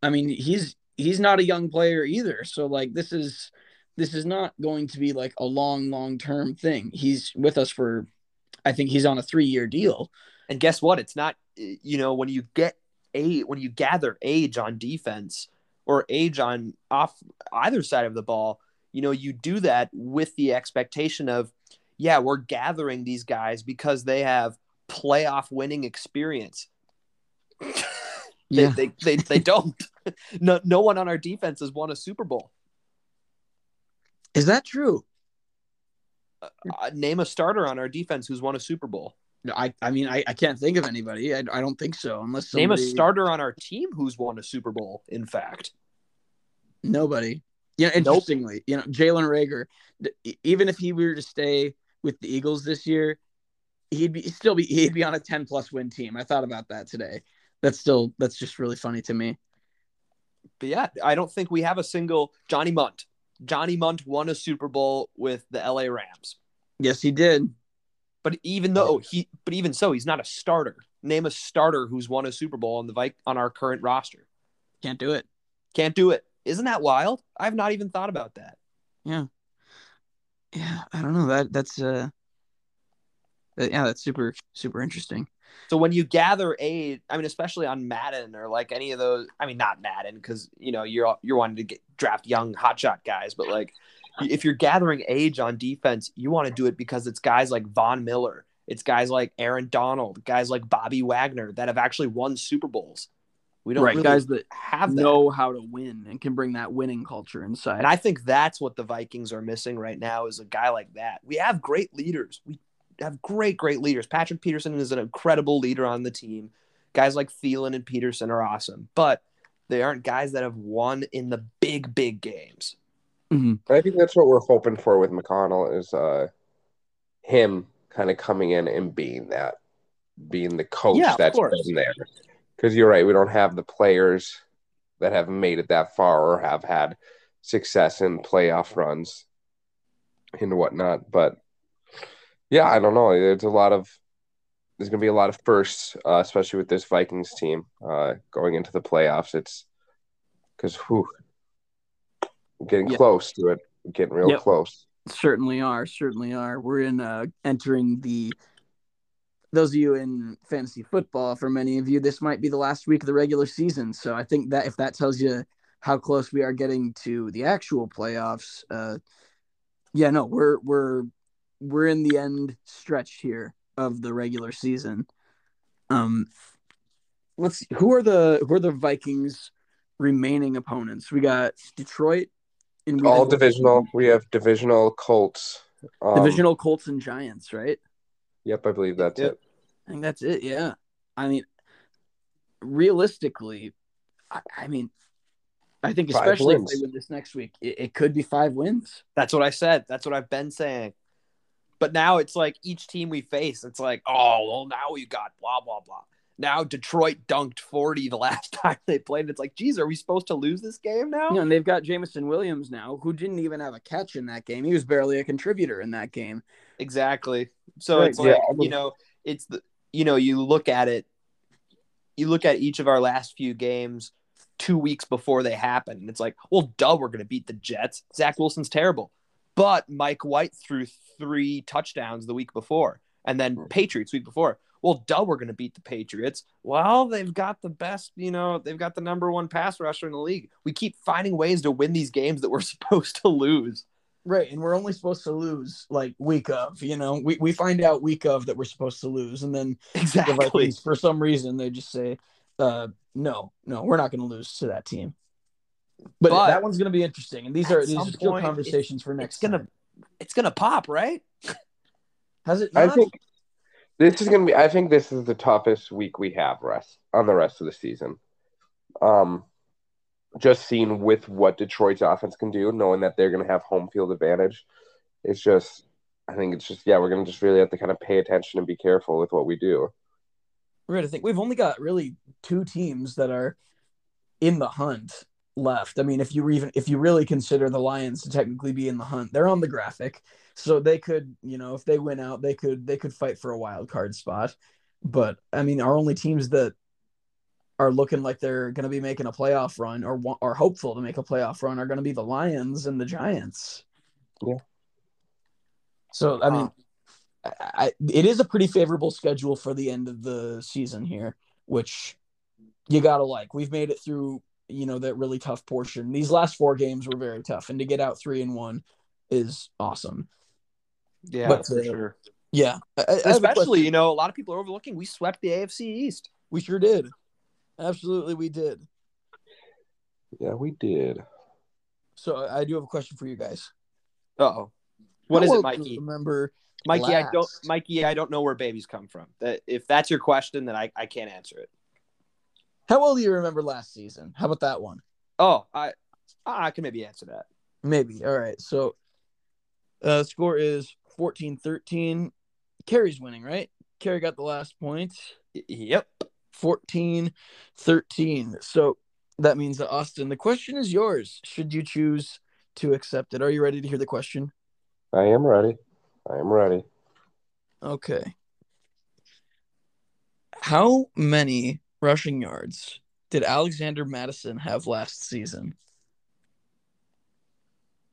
I mean, he's he's not a young player either. So like this is this is not going to be like a long, long term thing. He's with us for I think he's on a three year deal. And guess what? It's not, you know, when you get a when you gather age on defense or age on off either side of the ball, you know, you do that with the expectation of, yeah, we're gathering these guys because they have playoff winning experience. They, they, they, they don't. no, no one on our defense has won a Super Bowl. Is that true? Uh, name a starter on our defense who's won a Super Bowl. I I mean I, I can't think of anybody. I, I don't think so unless Name a starter on our team who's won a Super Bowl. In fact, Nobody. Yeah, interestingly, you know, Jalen Reagor, even if he were to stay with the Eagles this year, he'd be he'd still be he'd be on a 10 plus win team. I thought about that today. That's still that's just really funny to me. but yeah, I don't think we have a single Johnny Mundt. Johnny Mundt won a Super Bowl with the LA Rams. Yes, he did. But even though he, but even so, he's not a starter. Name a starter who's won a Super Bowl on the Vi- on our current roster. Can't do it. Can't do it. Isn't that wild? I've not even thought about that. Yeah. Yeah, I don't know. That that's uh yeah, that's super super interesting. So when you gather aid, I mean, especially on Madden or like any of those, I mean, not Madden because you know you're you're wanting to get draft young hotshot guys, but like if you're gathering age on defense, you want to do it because it's guys like Von Miller, it's guys like Aaron Donald, guys like Bobby Wagner that have actually won Super Bowls. We don't right, really guys that have that. know how to win and can bring that winning culture inside. And I think that's what the Vikings are missing right now is a guy like that. We have great leaders. We have great, great leaders. Patrick Peterson is an incredible leader on the team. Guys like Thielen and Peterson are awesome, but they aren't guys that have won in the big, big games. Mhm. I think that's what we're hoping for with O'Connell is uh him kind of coming in and being that, being the coach Yeah, of that's course. been there. Because you're right, we don't have the players that have made it that far or have had success in playoff runs and whatnot. But yeah, I don't know. There's a lot of there's going to be a lot of firsts, uh, especially with this Vikings team uh, going into the playoffs. It's because who getting Yeah. close to it, getting real Yep. close. Certainly are, certainly are. We're in uh entering the those of you in fantasy football, for many of you, this might be the last week of the regular season. So I think that if that tells you how close we are getting to the actual playoffs, uh yeah, no, we're we're we're in the end stretch here of the regular season. Um let's see, who are the who are the Vikings remaining opponents? We got Detroit and we All have- divisional. We have divisional Colts. Um, divisional Colts and Giants, right? Yep, I believe that's Yep. it. I think that's it. Yeah. I mean, realistically, I, I mean, I think Five especially wins. if they win this next week, it, it could be five wins. That's what I said. That's what I've been saying. But now it's like each team we face, it's like, oh, well, now we got blah, blah, blah. Now Detroit dunked 40 the last time they played. It's like, geez, are we supposed to lose this game now? You know, and they've got Jameson Williams now, who didn't even have a catch in that game. He was barely a contributor in that game. Exactly. So Right, it's yeah. like, you know, it's the, you know, you look at it, you look at each of our last few games two weeks before they happen, and it's like, well, duh, we're going to beat the Jets. Zach Wilson's terrible. But Mike White threw three touchdowns the week before, and then Patriots week before. Well, duh, we're going to beat the Patriots. Well, they've got the best, you know, they've got the number one pass rusher in the league. We keep finding ways to win these games that we're supposed to lose. Right. And we're only supposed to lose like week of, you know, we, we find out week of that we're supposed to lose. And then the Exactly. Vikings, for some reason, they just say, uh, no, no, we're not going to lose to that team. But, But that one's going to be interesting. And these are these are still point, conversations for next it's gonna time. it's gonna pop, right? Has it I think this is gonna be. I think this is the toughest week we have rest on the rest of the season. Um, just seeing with what Detroit's offense can do, knowing that they're gonna have home field advantage, it's just. I think it's just yeah, we're gonna just really have to kind of pay attention and be careful with what we do. We're going to think we've only got really two teams that are in the hunt left. I mean, if you even if you really consider the Lions to technically be in the hunt, they're on the graphic, so they could, you know, if they win out, they could they could fight for a wild card spot. But I mean, our only teams that are looking like they're going to be making a playoff run or are hopeful to make a playoff run are going to be the Lions and the Giants. Yeah. So I mean, I, I, it is a pretty favorable schedule for the end of the season here, which you gotta like. We've made it through, you know, that really tough portion. These last four games were very tough, and to get out three and one is awesome. Yeah, But, for uh, sure. Yeah, Especially, you know, a lot of people are overlooking. We swept the AFC East. we sure did. Absolutely, we did. Yeah, we did. So I I do have a question for you guys. Uh oh. What How is well it, Mikey? Remember, Mikey, I don't. last? Mikey, I don't know where babies come from. That if that's your question, then I, I can't answer it. how well do you remember last season? How about that one? Oh, I I can maybe answer that. Maybe. All right. So uh score is 14-13. Carrie's winning, right? Carrie got the last point. Y- Yep. 14 13. So that means that Austin, the question is yours. Should you choose to accept it? Are you ready to hear the question? I am ready. I am ready. Okay. How many rushing yards did Alexander Mattison have last season?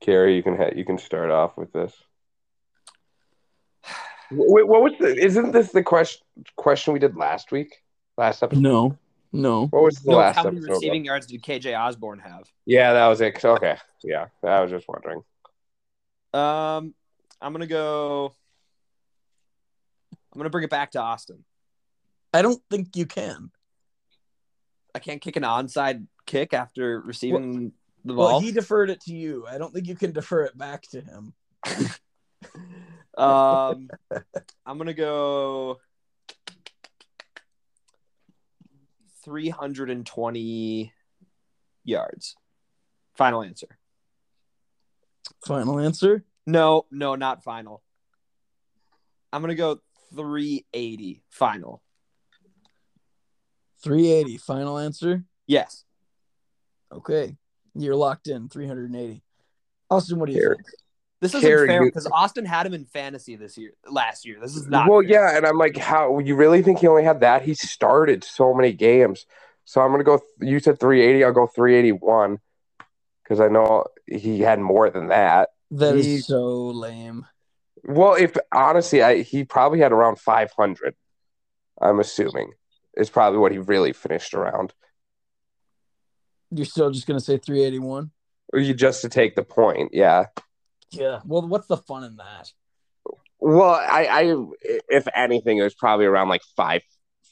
Carrie, you can ha- you can start off with this. Wait, what was the? Isn't this the question question we did last week? Last episode. No. No. What was the No, last how many episode? receiving yards did KJ Osborn have? Yeah, that was it. Okay. Yeah, I was just wondering. Um, I'm gonna go. I'm gonna bring it back to Austin. I don't think you can. I can't kick an onside kick after receiving the Well, ball. he deferred it to you. I don't think you can defer it back to him. Um, I'm gonna go 320 yards. Final answer. Final answer. No, no, not final. I'm gonna go 380 final. 380. Final answer. Yes. Okay. You're locked in. 380. Austin, what do you Carrie. think? This isn't Carrie, fair because Austin had him in fantasy this year, last year. This is not. well, fair. yeah, and I'm like, how you really think he only had that? He started so many games, so I'm gonna go. You said 380. I'll go 381 because I know he had more than that. That is He- so lame. Well, if honestly, I he probably had around 500. I'm assuming is probably what he really finished around. You're still just gonna say 381? Or you just to take the point, yeah. Yeah. Well, what's the fun in that? Well, I, I if anything, it was probably around like five,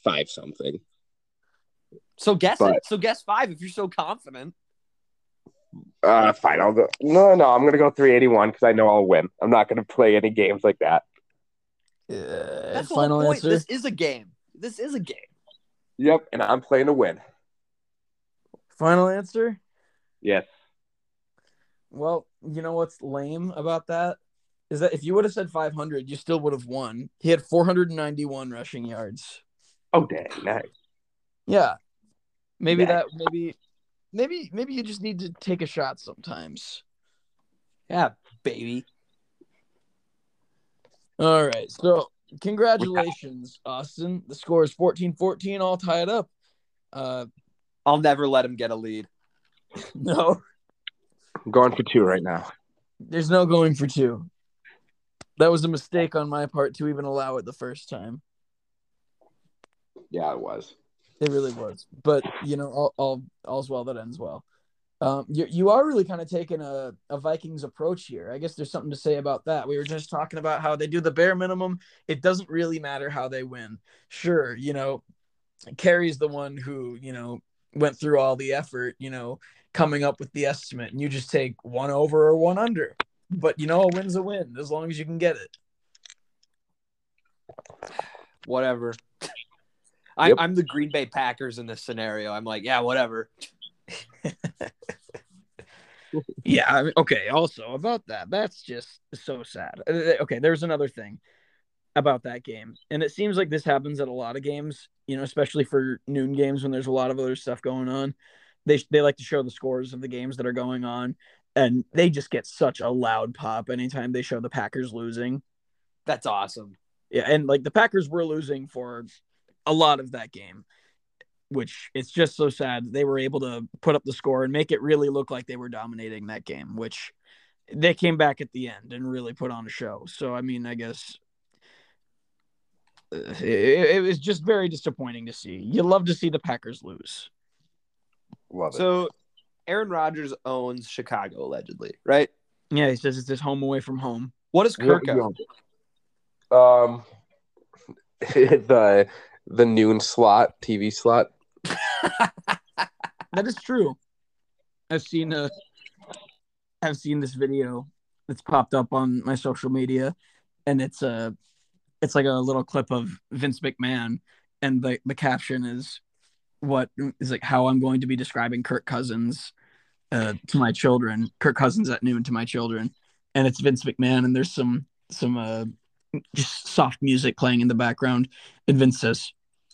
five something. So guess But- it. So guess five if you're so confident. Uh, fine, I'll go. No, no, I'm gonna go 381 because I know I'll win. I'm not gonna play any games like that. Uh, That's the final point. answer. This is a game. This is a game. Yep, and I'm playing to win. Final answer. Yes. Well, you know what's lame about that is that if you would have said 500, you still would have won. He had 491 rushing yards. Oh, dang, nice. Yeah. Maybe Yeah. that maybe maybe maybe you just need to take a shot sometimes. Yeah, baby. All right. So, congratulations, Austin. The score is 14-14 all tied up. Uh I'll never let him get a lead. no, I'm going for two right now. there's no going for two. That was a mistake on my part to even allow it the first time. Yeah, it was. It really was. But you know, all, all all's well that ends well. Um, you you are really kind of taking a, a Vikings approach here. I guess there's something to say about that. We were just talking about how they do the bare minimum. It doesn't really matter how they win. Sure, you know, Carrie's the one who you know went through all the effort. You know, coming up with the estimate, and you just take one over or one under. But you know, a win's a win as long as you can get it. Whatever. I'm, Yep. I'm the Green Bay Packers in this scenario. I'm like, yeah, whatever. Yeah. I mean, okay. Also about that, that's just so sad. Uh, Okay, there's another thing about that game, and it seems like this happens at a lot of games. You know, especially for noon games when there's a lot of other stuff going on. They they like to show the scores of the games that are going on, and they just get such a loud pop anytime they show the Packers losing. That's awesome. Yeah, and like the Packers were losing for a lot of that game, which it's just so sad they were able to put up the score and make it really look like they were dominating that game, which they came back at the end and really put on a show. So I mean, I guess uh, it, it was just very disappointing to see. You love to see the Packers lose. Love it. So Aaron Rodgers owns Chicago allegedly, right? Yeah, he says it's his home away from home. What does Kirk Yeah, own? Um, the the noon slot, TV slot. That is true. I've seen a I've seen this video that's popped up on my social media and it's a it's like a little clip of Vince McMahon and the the caption is what is like how I'm going to be describing Kirk Cousins uh, to my children. Kirk Cousins at noon to my children. And it's Vince McMahon and there's some some uh just soft music playing in the background and Vince says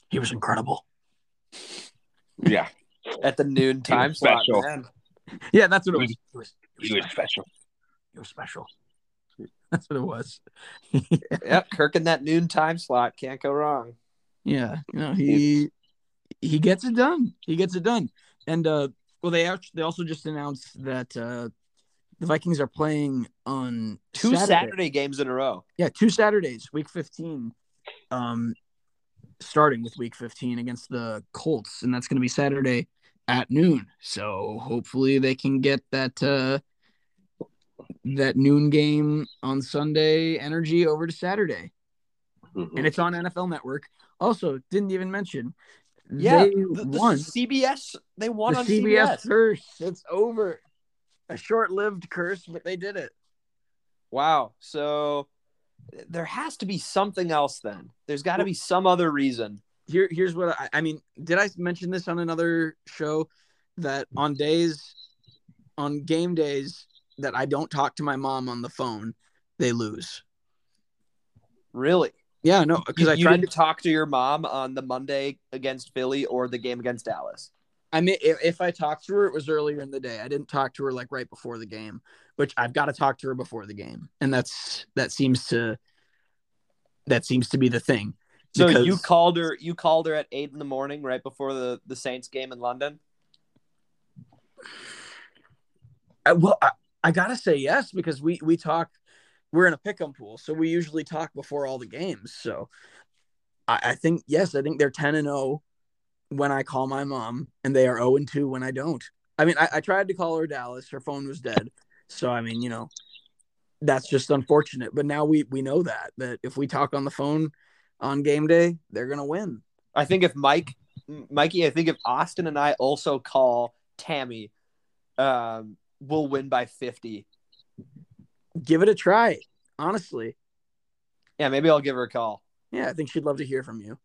he was incredible. Yeah, At the noon time slot, special. man. Yeah, that's what it He was. It was, he was special. It was special. That's what it was. Yep, Kirk in that noon time slot can't go wrong. yeah, you know he he gets it done. He gets it done. And uh, well, they actually they also just announced that uh, the Vikings are playing on Two Saturday. Saturday games in a row. Yeah, two Saturdays, week fifteen. Um, starting with week fifteen against the Colts, and that's going to be Saturday at noon. So hopefully they can get that uh that noon game on Sunday energy over to Saturday. Mhm. and it's on NFL Network. Also, didn't even mention, Yeah, they the, the won CBS. They won the on CBS, CBS. curse. It's over. A short-lived curse, but they did it. Wow. So there has to be something else then. There's got to be some other reason. Here, here's what I, I mean. Did I mention this on another show that on days, on game days that I don't talk to my mom on the phone, they lose. Really? Yeah, no, because I you tried to. talk to your mom on the Monday against Philly or the game against Dallas. I mean, if, if I talked to her, it was earlier in the day. I didn't talk to her like right before the game, which I've got to talk to her before the game, and that's that seems to that seems to be the thing. So Because- you called her. You called her at eight in the morning, right before the the Saints game in London. I, well, I, I gotta say yes because we we talk. We're in a pick'em pool, so we usually talk before all the games. So I, I think yes, I think they're ten and zero when I call my mom, and they are zero and two when I don't. I mean, I, I tried to call her Dallas. Her phone was dead. So I mean, you know, that's just unfortunate. But now we we know that that if we talk on the phone on game day, they're gonna win. I think if Mike, Mikey, I think if Austin and I also call Tammy, um, we'll win by fifty. Give it a try. Honestly, Yeah, maybe I'll give her a call. yeah, I think she'd love to hear from you.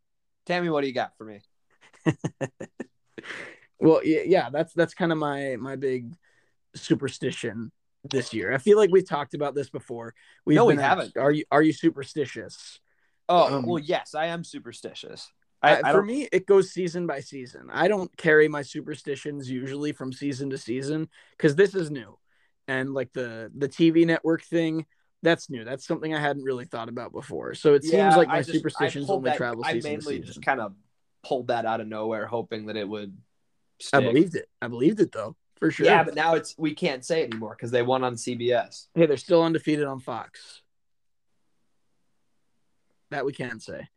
Tammy, what do you got for me? Well, yeah, that's that's kind of my my big superstition this year. I feel like we've talked about this before. We've No, we asked, haven't. Are you are you superstitious? Oh, Um, well, yes, I am superstitious. I, I, I for me, it goes season by season. I don't carry my superstitions usually from season to season because this is new, and like the the TV network thing, that's new. That's something I hadn't really thought about before. So it Yeah, seems like my just- superstitions only that- travel season to mainly season. just kind of pulled that out of nowhere, hoping that it would. I believed it. I believed it though, for sure. Yeah, but now it's we can't say it anymore because they won on CBS. hey, they're still undefeated on Fox. That we can say.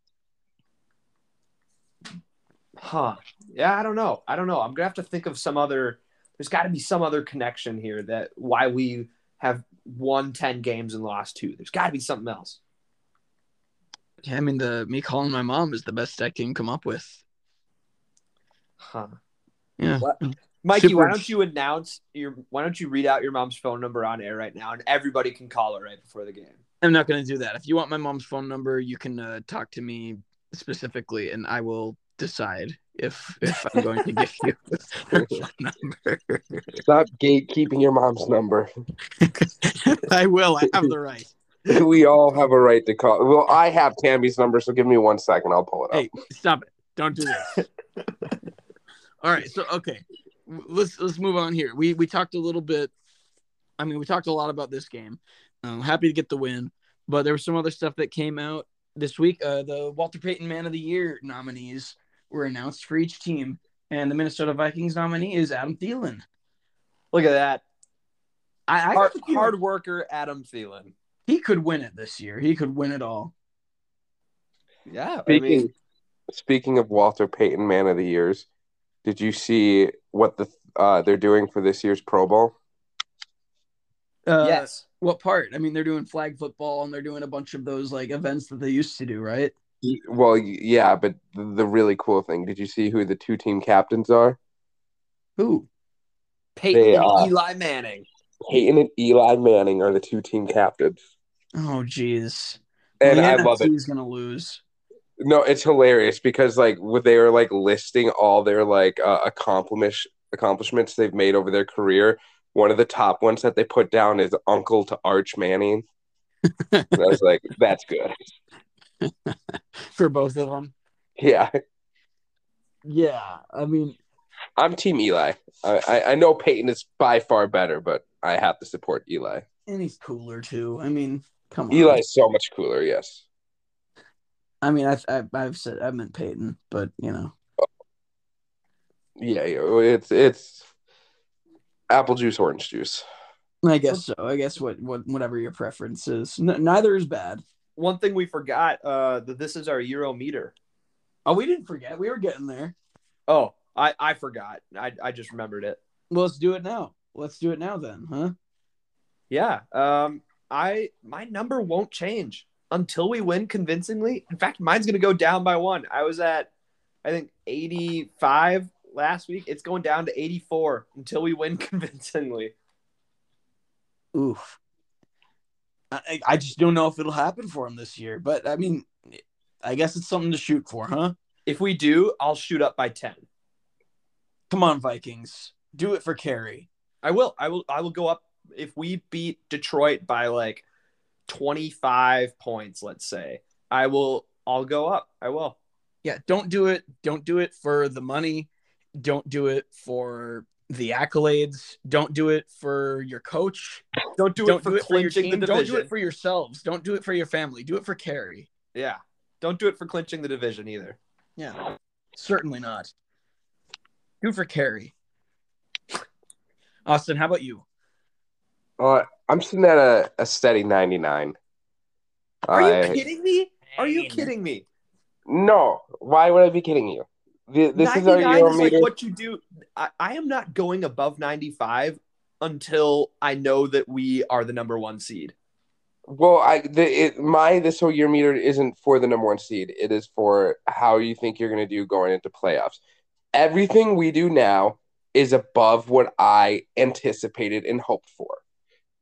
Huh. Yeah, I don't know. I don't know. I'm gonna have to think of some other. There's got to be some other connection here that why we have won ten games and lost two. There's got to be something else. Yeah, I mean the me calling my mom is the best I can come up with. Huh. Yeah. What? Mikey, Super- why don't you announce your? Why don't you read out your mom's phone number on air right now, and everybody can call her right before the game. I'm not going to do that. If you want my mom's phone number, you can uh, talk to me specifically, and I will decide if if I'm going to give you her number. Stop gatekeeping your mom's number. I will. I have the right. we all have a right to call. Well, I have Tammy's number, so give me one second. I'll pull it up. Hey, stop it! Don't do this. All right. So okay, let's let's move on here. We we talked a little bit. I mean, we talked a lot about this game. I'm happy to get the win, but there was some other stuff that came out this week. Uh, the Walter Payton Man of the Year nominees were announced for each team, and the Minnesota Vikings nominee is Adam Thielen. Look at that I, I hard, got hard worker, Adam Thielen. he could win it this year. He could win it all. Yeah, I Speaking mean, speaking of Walter Payton Man of the Years, did you see what the uh, they're doing for this year's Pro Bowl? Uh, yes. What part? I mean, they're doing flag football and they're doing a bunch of those like events that they used to do, right? Well, yeah, but the, the really cool thing, did you see who the two team captains are? Who? Peyton They, and uh, Eli Manning. Peyton and Eli Manning are the two team captains. Oh, jeez. And the I love it. He's gonna lose. No, it's hilarious because like what they were like listing all their like uh, accomplish accomplishments they've made over their career. One of the top ones that they put down is uncle to Arch Manning. And I was like, that's good. for both of them. Yeah, Yeah, I mean, I'm Team Eli. I, I I know Peyton is by far better, but I have to support Eli. and he's cooler too. I mean, come on. Eli is so much cooler. Yes. I mean, I've, I've I've said I meant Peyton, but you know, Yeah, yeah, it's it's apple juice, orange juice. I guess so. I guess what what whatever your preference is. N- neither is bad. One thing we forgot, uh, that this is our Euro meter. Oh, we didn't forget. We were getting there. Oh, I, I forgot. I, I just remembered it. Well, let's do it now. Let's do it now then, huh? Yeah. Um, I my number won't change until we win convincingly. In fact, mine's gonna go down by one. I was at I think 85 last week. It's going down to 84 until we win convincingly. Oof. I, I just don't know if it'll happen for him this year, but I mean, I guess it's something to shoot for, huh? If we do, I'll shoot up by 10. Come on, Vikings, do it for Carey. I will. I will. I will go up if we beat Detroit by like 25 points, let's say. I will I'll go up. I will. Yeah, don't do it. Don't do it for the money. Don't do it for the accolades. Don't do it for your coach. Don't do don't it for do it for your clinching team. the Don't do it for yourselves. Don't do it for your family. Do it for Carey. yeah. Don't do it for clinching the division either. Yeah, certainly not. Do it for Carey. Austin, how about you? Uh, I'm sitting at a, a steady 99. Are I- you kidding me? Are you kidding me? No. Why would I be kidding you? This is our 99 Euro is meter. like what you do. I, I am not going above 95 until I know that we are the number one seed. Well, I the it, my this whole year meter isn't for the number one seed. It is for how you think you're going to do going into playoffs. Everything we do now is above what I anticipated and hoped for.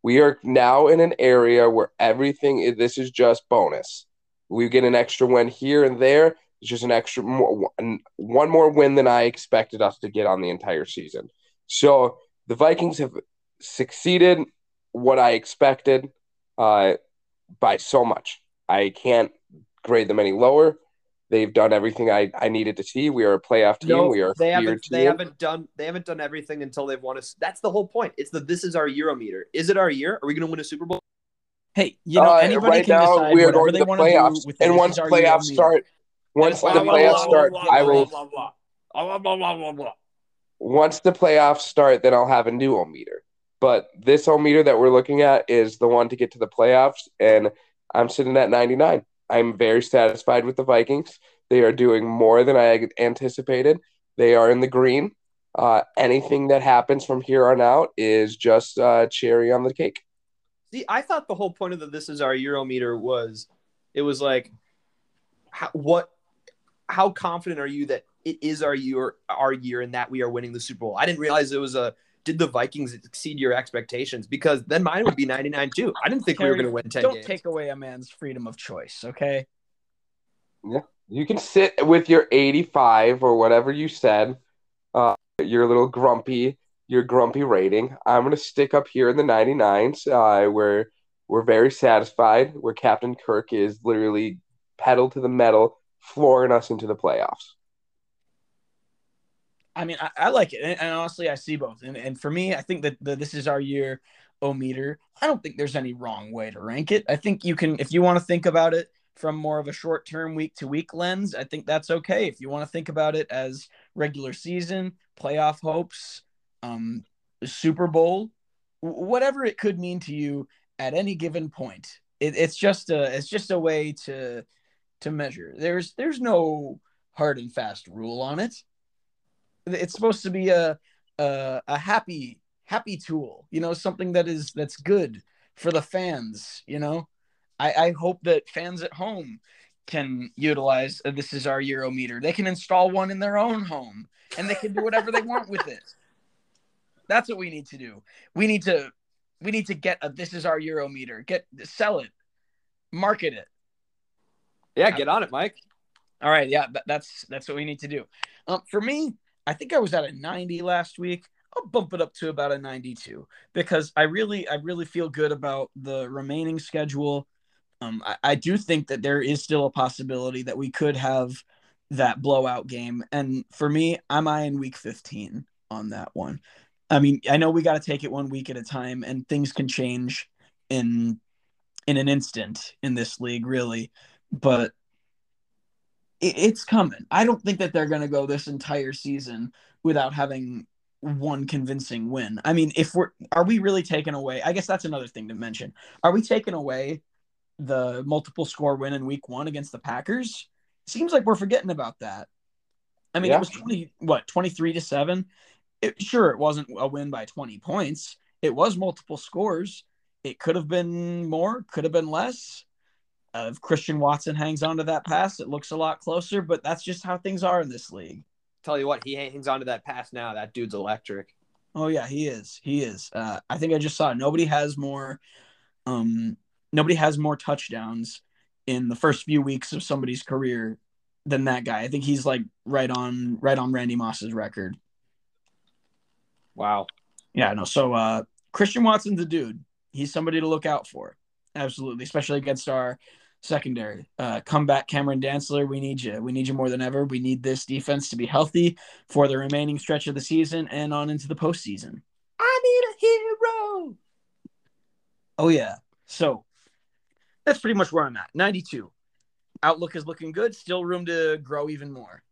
We are now in an area where everything this is just bonus. We get an extra win here and there. It's just an extra more, one, one more win than I expected us to get on the entire season. So the Vikings have succeeded what I expected uh, by so much. I can't grade them any lower. They've done everything I, I needed to see. We are a playoff team. No, we are a they haven't. team. They haven't done. They haven't done everything until they've won us. That's the whole point. It's the this is our Euro meter. Is it our year? Are we going to win a Super Bowl? Hey, you know Uh, anybody right can now, decide we are going to the do playoffs. with And this once is our playoffs start, once the Blah, blah, playoffs start, I will. Blah, blah, blah, blah, blah, blah, blah. Once the playoffs start, then I'll have a new ohm meter. But this ohm meter that we're looking at is the one to get to the playoffs, and I'm sitting at 99. I'm very satisfied with the Vikings. They are doing more than I anticipated. They are in the green. Uh, anything that happens from here on out is just uh, cherry on the cake. See, I thought the whole point of the this is our Euro meter was it was like how, what how confident are you that it is our year, our year, and that we are winning the Super Bowl? I didn't realize it was a. Did the Vikings exceed your expectations? Because then mine would be 99 too. I didn't think we were going to win 10 Don't games. take away a man's freedom of choice, okay? Yeah, You can sit with your 85 or whatever you said, uh, your little grumpy, your grumpy rating. I'm gonna stick up here in the 99s, uh, where we're very satisfied, where Captain Kirk is literally pedal to the metal, flooring us into the playoffs. I mean, I, I like it, and, and honestly, I see both. And and for me, I think that the, this is our year. O meter. I don't think there's any wrong way to rank it. I think you can, if you want to think about it from more of a short term, week to week lens. I think that's okay. If you want to think about it as regular season, playoff hopes, um, Super Bowl, whatever it could mean to you at any given point. It, it's just a it's just a way to to measure. There's there's no hard and fast rule on it. It's supposed to be a a, a happy happy tool you know something that is that's good for the fans you know? I i hope that fans at home can utilize uh, this is our eurometer. They can install one in their own home and they can do whatever they want with it. That's what we need to do. We need to we need to get a this is our eurometer. Get sell it. Market it Yeah, get on it, Mike. all right, yeah, that's that's what we need to do. Um, for me, I think I was at a 90 last week. I'll bump it up to about a 92 because I really I really feel good about the remaining schedule. Um, I, I do think that there is still a possibility that we could have that blowout game, and for me, I'm eyeing week 15 on that one. I mean, I know we got to take it one week at a time, and things can change in in an instant in this league, really. But it, it's coming. I don't think that they're going to go this entire season without having one convincing win. I mean, if we're are we really taking away? I guess that's another thing to mention. Are we taking away the multiple score win in week 1 against the Packers? Seems like we're forgetting about that. I mean, Yeah. it was 20 what, 23 to 7. It, sure it wasn't a win by 20 points. It was multiple scores. It could have been more, could have been less. Uh, if Christian Watson hangs on to that pass, it looks a lot closer, but that's just how things are in this league. Tell you what, he hangs on to that pass now. That dude's electric. Oh yeah, he is. He is. Uh, I think I just saw it. nobody has more um nobody has more touchdowns in the first few weeks of somebody's career than that guy. I think he's like right on right on Randy Moss's record. Wow. Yeah, no. So uh Christian Watson's a dude. He's somebody to look out for. Absolutely, especially against our secondary. Uh come back Cameron Dantzler, we need you. We need you more than ever. We need this defense to be healthy for the remaining stretch of the season and on into the postseason. I need a hero. Oh yeah. So that's pretty much where I'm at. 92. Outlook is looking good. Still room to grow even more.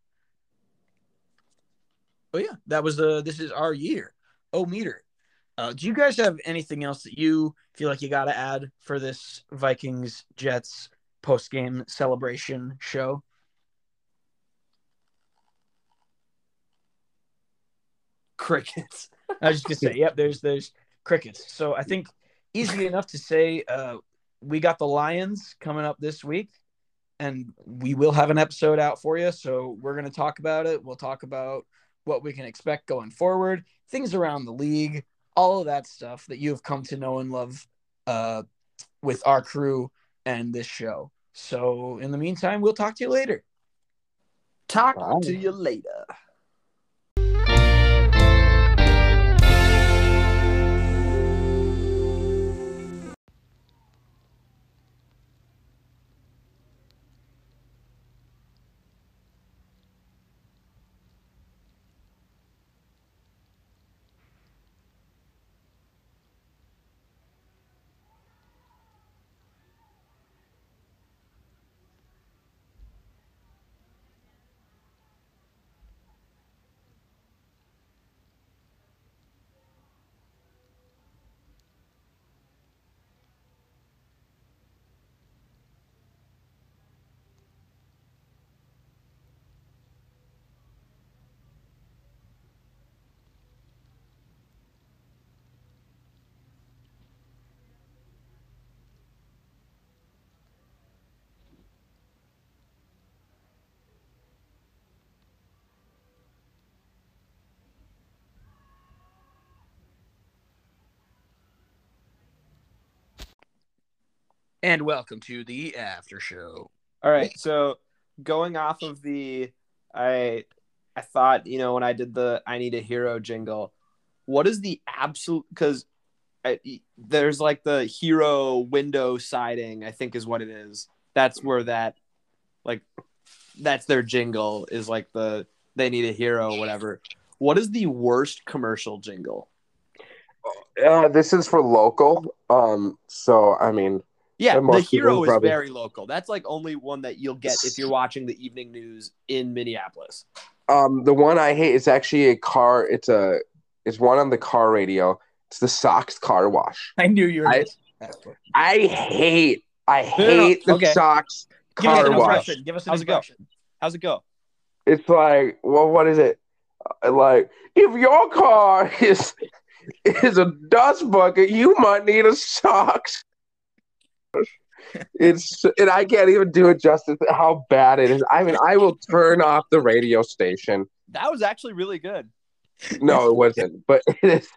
Oh yeah, that was the, this is our year. Oh meter. Uh, do you guys have anything else that you feel like you got to add for this Vikings Jets post game celebration show? Crickets. I was just gonna say, yep. There's there's crickets. So I think easy enough to say. Uh, we got the Lions coming up this week, and we will have an episode out for you. So we're gonna talk about it. We'll talk about what we can expect going forward, things around the league, all of that stuff that you have come to know and love uh, with our crew and this show. So in the meantime, we'll talk to you later. Talk Wow. to you later. And welcome to the after show. All right. So going off of the, I, I thought you know when I did the I need a hero jingle, what is the absolute because. There's like the hero window siding, I think is what it is. That's where that, like, that's their jingle is like the they need a hero, whatever. What is the worst commercial jingle? Uh, this is for local. Um, so I mean, Yeah, the hero is probably- very local. That's like only one that you'll get if you're watching the evening news in Minneapolis. um, the one I hate is actually a car. It's a it's one on the car radio. It's the Sox car wash. I knew you were. I- I hate I no, no. hate the Okay. Sox Give us car an wash. impression. Give us an How's it go? impression. How's it go? It's like well, what is it? Uh, Like if your car is is a dust bucket, you might need a Sox. It's and I can't even do it justice how bad it is. I mean, I will turn off the radio station. That was actually really good. No, it wasn't. But it is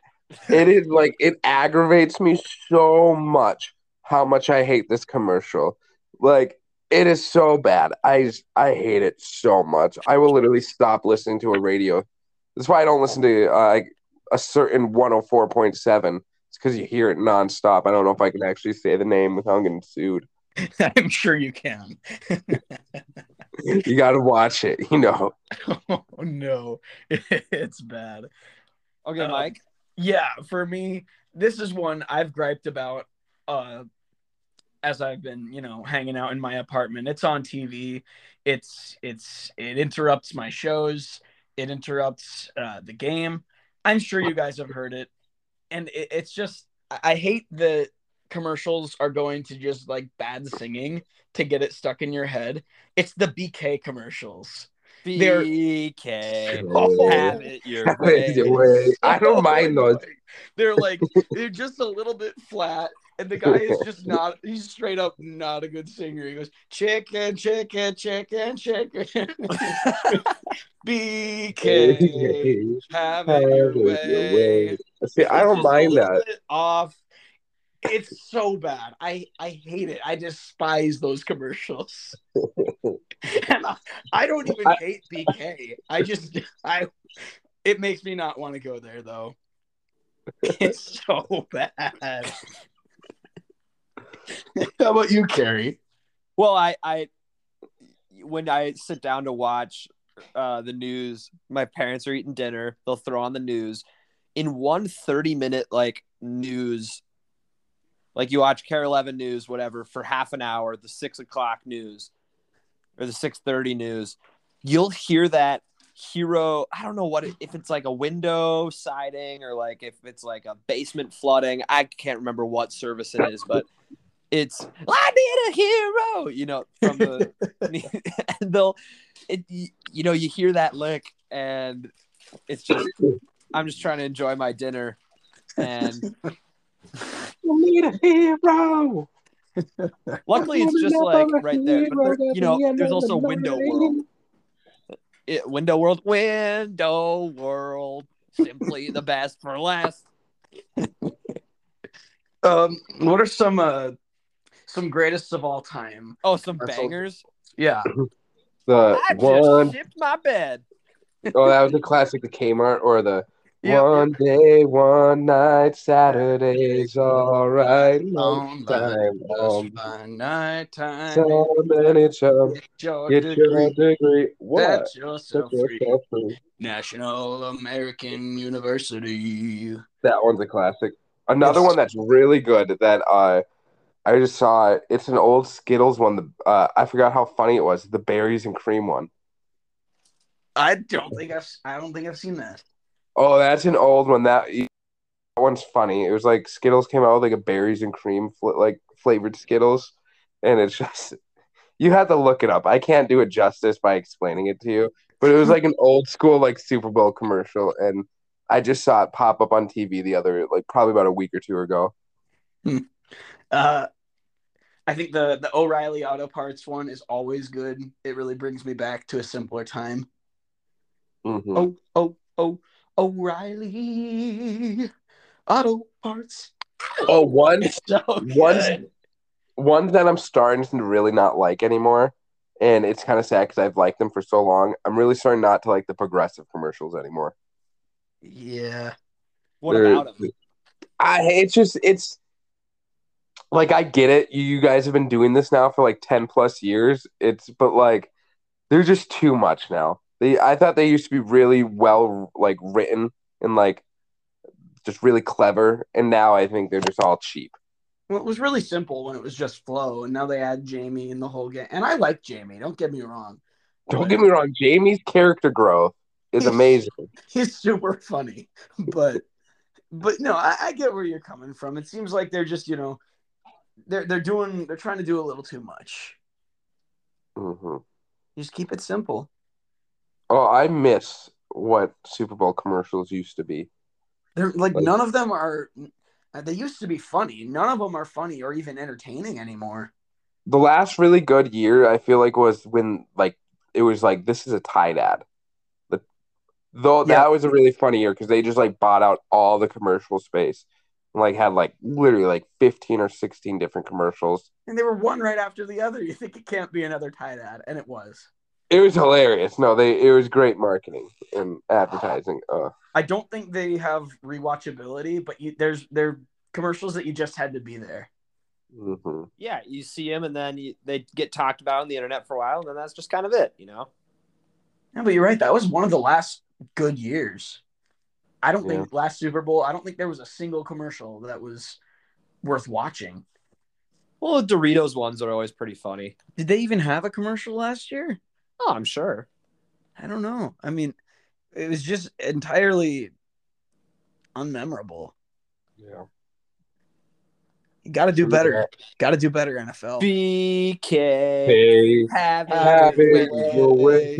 it is like it aggravates me so much how much I hate this commercial. Like it is so bad. I I hate it so much. I will literally stop listening to a radio. That's why I don't listen to uh, a certain 104.7. It's because you hear it nonstop. I don't know if I can actually say the name without getting sued. I'm sure you can. You got to watch it, you know. oh no, it's bad. Okay, Uh, Mike. Yeah, for me, this is one I've griped about uh as I've been, you know, hanging out in my apartment. It's on TV. It's it's it interrupts my shows. It interrupts uh the game. I'm sure you guys have heard it. And it, it's just I I hate the commercials are going to just like bad singing to get it stuck in your head. It's the BK commercials. they're- BK. Oh. Have it your Have it your way. way. I don't mind those. They're like they're just a little bit flat, and the guy is just not. He's straight up not a good singer. He goes chicken, chicken, chicken, chicken. BK, have Have your way. way. See, I don't mind that. Off. It's so bad. I I hate it. I despise those commercials. and I, I don't even I- hate BK. I just I. It makes me not want to go there though. It's so bad. How about you, Carrie? Well, I, I, when I sit down to watch uh, the news, my parents are eating dinner. They'll throw on the news. In one 30 minute like news, like you watch KARE 11 news, whatever, for half an hour, the six o'clock news or the 6:30 news, you'll hear that hero. I don't know what it, if it's like a window siding or like if it's like a basement flooding. I can't remember what service it is, but it's I need a hero, you know, from the and they'll it you know, you hear that lick and it's just I'm just trying to enjoy my dinner and You need a hero. luckily it's just like right there. But there, you know, there's also window world. It, window world, window world, simply the best for last. Um, what are some uh some greatest of all time? Oh, some That's all- bangers. Yeah. The I just one shipped my bed. oh that was a classic, the Kmart or the Yep, one day, one night, Saturday's all right. On Lunchtime, um, night time. so many chums. Get your Get your degree. degree. What? Set yourself Set free. yourself free. National American University. That one's a classic. Another Yes. one that's really good that uh, I just saw. It. It's an old Skittles one. The uh, I forgot how funny it was. The berries and cream one. I don't think I've I don't think I've seen that. Oh, that's an old one. That, that one's funny. It was like Skittles came out with like a berries and cream fl- like flavored Skittles, and it's just you have to look it up. I can't do it justice by explaining it to you, but it was like an old school like Super Bowl commercial, and I just saw it pop up on TV the other like probably about a week or two ago. Uh, I think the the O'Reilly Auto Parts one is always good. It really brings me back to a simpler time. Mhm. Oh oh oh O'Reilly Auto Parts. Oh, one So Once- good. ones that I'm starting to really not like anymore, and it's kind of sad because I've liked them for so long. I'm really starting not to like the progressive commercials anymore. Yeah. What They're- about him? I it's just it's like I get it. You, guys have been doing this now for like ten plus years. It's but like they're just too much now. They I thought they used to be really well like written and like just really clever, and now I think they're just all cheap. Well, it was really simple when it was just Flo, and now they add Jamie in the whole game. And I like Jamie. Don't get me wrong. Don't get me wrong, Jamie's character growth is amazing. He's super funny, but but no, I, I get where you're coming from. It seems like they're just you know they're they're doing they're trying to do a little too much. hmm Just keep it simple. Oh, I miss what Super Bowl commercials used to be. They're like Like- none of them are. uh, They used to be funny. None of them are funny or even entertaining anymore. The last really good year, I feel like, was when like it was like this is a Tide ad. The, though Yeah. that was a really funny year because they just like bought out all the commercial space, and, like had like literally like fifteen or sixteen different commercials. And they were one right after the other. You think it can't be another Tide ad, and it was. It was hilarious. No, they it was great marketing and advertising. Uh, I don't think they have rewatchability, but you, there's there commercials that you just had to be there. hmm Yeah, you see him, and then you, they get talked about on the internet for a while, and then that's just kind of it, you know. Yeah, but you're right. That was one of the last good years. I don't think last Super Bowl. I don't think there was a single commercial that was worth watching. Well, the Doritos ones are always pretty funny. Did they even have a commercial last year? Oh, I'm sure. I don't know. I mean, it was just entirely unmemorable. Yeah. You got to do better. Got to do better, NFL. BK. Hey, Have have it it your your way.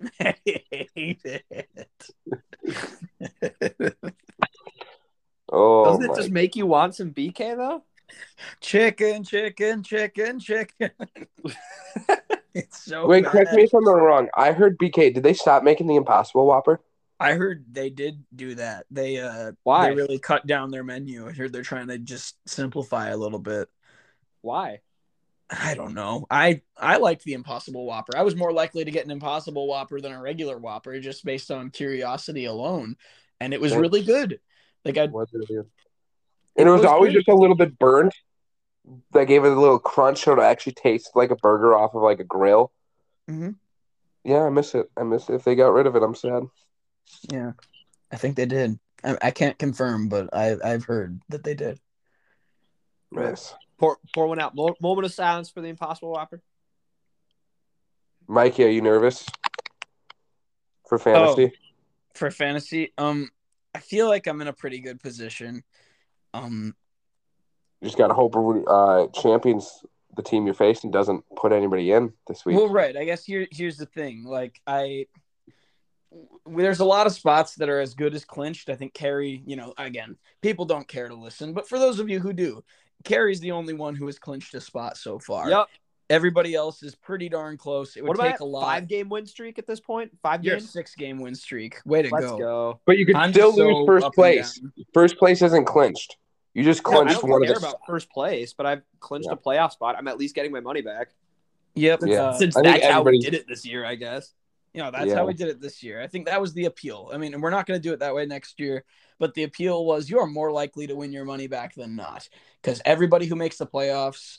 Way. Hate it. Oh, Doesn't it my just make you want some BK though? chicken, chicken, chicken, chicken. it's so Wait, bad. correct me if I'm wrong. I heard BK. Did they stop making the Impossible Whopper? I heard they did do that. They uh Why? they really cut down their menu. I heard they're trying to just simplify a little bit. Why? I don't know. I I liked the Impossible Whopper. I was more likely to get an Impossible Whopper than a regular Whopper just based on curiosity alone, and it was Yeah. really good. Like I Was it? And it was, was always good. just a little bit burnt. That gave it a little crunch, so it actually tasted like a burger off of like a grill. Mm-hmm. Yeah, I miss it. I miss it. If they got rid of it, I'm sad. yeah, I think they did. I, I can't confirm, but I I've heard that they did. Nice. Pour, pour one out. Moment of silence for the Impossible Whopper. Mikey, are you nervous for fantasy? For fantasy, um, I feel like I'm in a pretty good position. Um, You just got to hope uh, champions the team you're facing doesn't put anybody in this week. Well, right. I guess here here's the thing. Like I, there's a lot of spots that are as good as clinched. I think Carey. You know, again, people don't care to listen, but for those of you who do, Carey's the only one who has clinched a spot so far. Yep. Everybody else is pretty darn close. It would What about take a lot. five game win streak at this point? 5 You're games. six game win streak. Way to Let's go. go. but you could I'm still so lose first place. First place isn't clinched. You just Yeah, I clinched don't one of the. about first place, but I've clinched Yeah. a playoff spot. I'm at least getting my money back. Yep. Yeah. uh, Since I think that's how we did it this year, I guess. You know, that's Yeah. how we did it this year. I think that was the appeal. I mean, and we're not going to do it that way next year, but the appeal was you are more likely to win your money back than not because everybody who makes the playoffs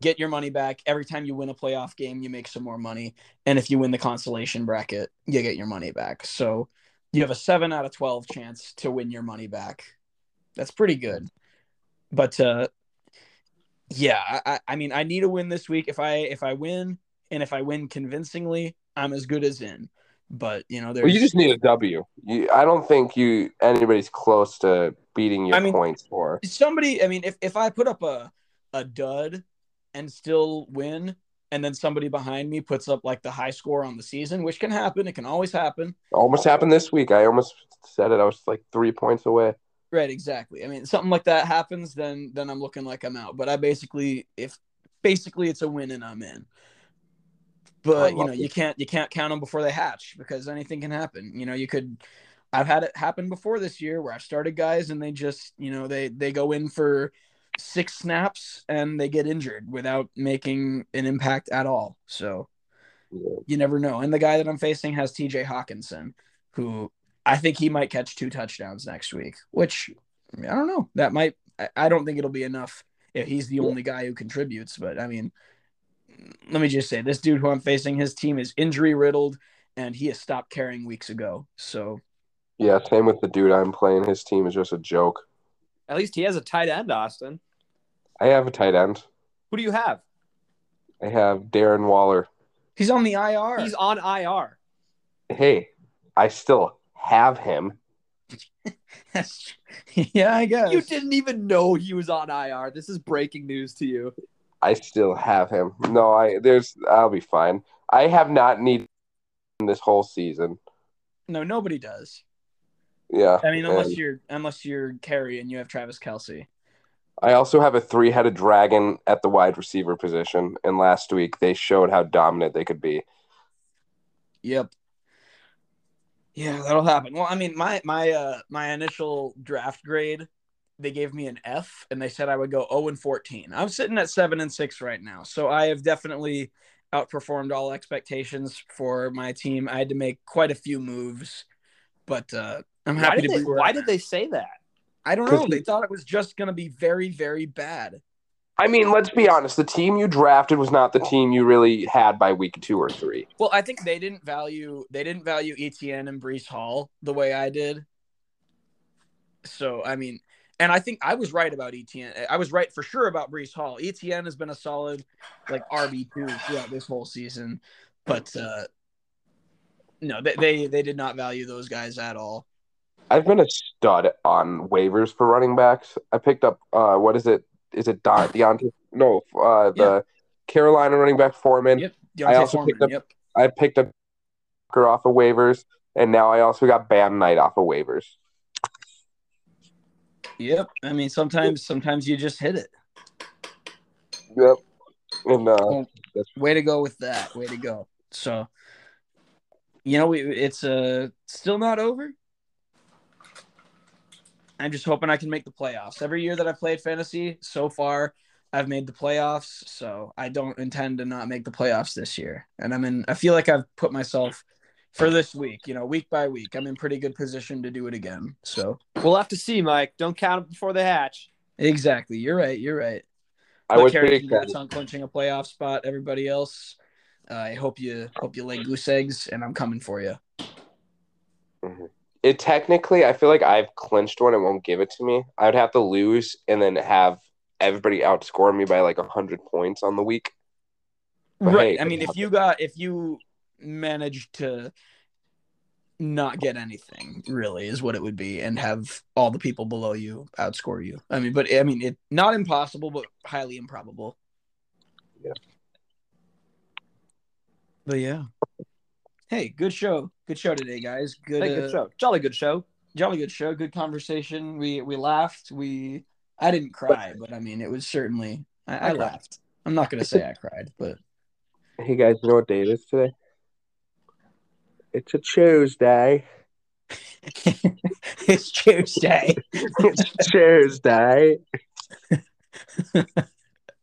get your money back. Every time you win a playoff game, you make some more money. And if you win the consolation bracket, you get your money back. So you have a 7 out of 12 chance to win your money back. That's pretty good. But uh yeah, I- I mean, I need a win this week. If I if I win and if I win convincingly, I'm as good as in. But you know, there's Well, you just need a W. You, I don't think you anybody's close to beating your I mean- points for. somebody. I mean, if if I put up a a dud and still win, and then somebody behind me puts up like the high score on the season, which can happen. It can always happen. Almost happened this week. I almost said it. I was like three points away. Right, exactly. I mean, something like that happens, then then I'm looking like I'm out. But I basically, if basically it's a win and I'm in. But you know, it. you can't you can't count them before they hatch because anything can happen. You know, you could. I've had it happen before this year where I've started guys and they just you know they they go in for six snaps and they get injured without making an impact at all. So Yeah. you never know. And the guy that I'm facing has TJ Hockenson, who I think he might catch two touchdowns next week, which I, don't know. That might, I, I don't think it'll be enough if he's the Yeah. only guy who contributes. But I mean, let me just say this dude who I'm facing, his team is injury riddled and he has stopped carrying weeks ago. So Yeah, same with the dude I'm playing. His team is just a joke. At least he has a tight end, Austin. I have a tight end. Who do you have? I have Darren Waller. he's on the IR. He's on IR. Hey, I still have him. yeah, I guess. You didn't even know he was on IR. This is breaking news to you. I still have him. No, I there's I'll be fine. I have not needed him this whole season. No, nobody does. Yeah. I mean, unless and you're unless you're Carey and you have Travis Kelce. I also have a three-headed dragon at the wide receiver position, and last week they showed how dominant they could be. Yep. Yeah, that'll happen. Well, I mean, my my uh my initial draft grade, they gave me an F, and they said I would go 0 and 14. I'm sitting at seven and six right now, so I have definitely outperformed all expectations for my team. I had to make quite a few moves, but uh, I'm happy did, to they, be. where why did they say that? I don't know. They thought it was just going to be very, very bad. I mean, let's be honest. The team you drafted was not the team you really had by week two or three. Well, I think they didn't value they didn't value ETN and Breece Hall the way I did. So I mean, and I think I was right about ETN. I was right for sure about Breece Hall. ETN has been a solid like RB two throughout this whole season, but uh no, they, they they did not value those guys at all. I've been a stud on waivers for running backs. I picked up uh, what is it? Is it Don Deontay? No, uh, the Carolina running back Foreman. Yep. I also Foreman. picked up- Yep. I picked up off of waivers, and now I also got Bam Knight off of waivers. Yep. I mean, sometimes sometimes you just hit it. Yep. And uh, way to go with that. Way to go. So, you know, we, it's uh, still not over. I'm just hoping I can make the playoffs. Every year that I've played fantasy so far, I've made the playoffs. So I don't intend to not make the playoffs this year. And I'm in, I feel like I've put myself for this week, you know, week by week, I'm in pretty good position to do it again. So We'll have to see, Mike. Don't count them before they hatch. exactly. You're right. You're right. I But was Carey, pretty congrats on clinching a playoff spot. Everybody else, uh, I hope you hope you lay goose eggs, and I'm coming for you. It technically, I feel like I've clinched one and won't give it to me. I would have to lose and then have everybody outscore me by like hundred points on the week. But right. hey, I mean, it if you got if you managed to not get anything, really, is what it would be, and have all the people below you outscore you. I mean, but I mean, it not impossible, but highly improbable. Yeah. But yeah. Hey, good show. Good show today, guys. Good, Hey, uh, good show. Jolly good show. jolly good show. Good conversation. We we laughed. We I didn't cry, but I mean, it was certainly I, I, I laughed. I'm not gonna say I cried, but Hey guys, you know what day it is today? It's a Tuesday. it's Tuesday. it's Tuesday.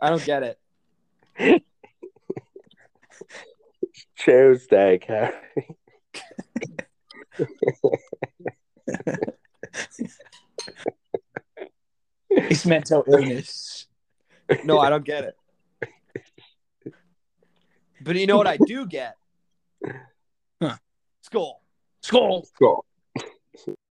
I don't get it. Tuesday, Carrie. It's mental illness. No, I don't get it. But you know what I do get? Huh. Skull. Skull. Cool.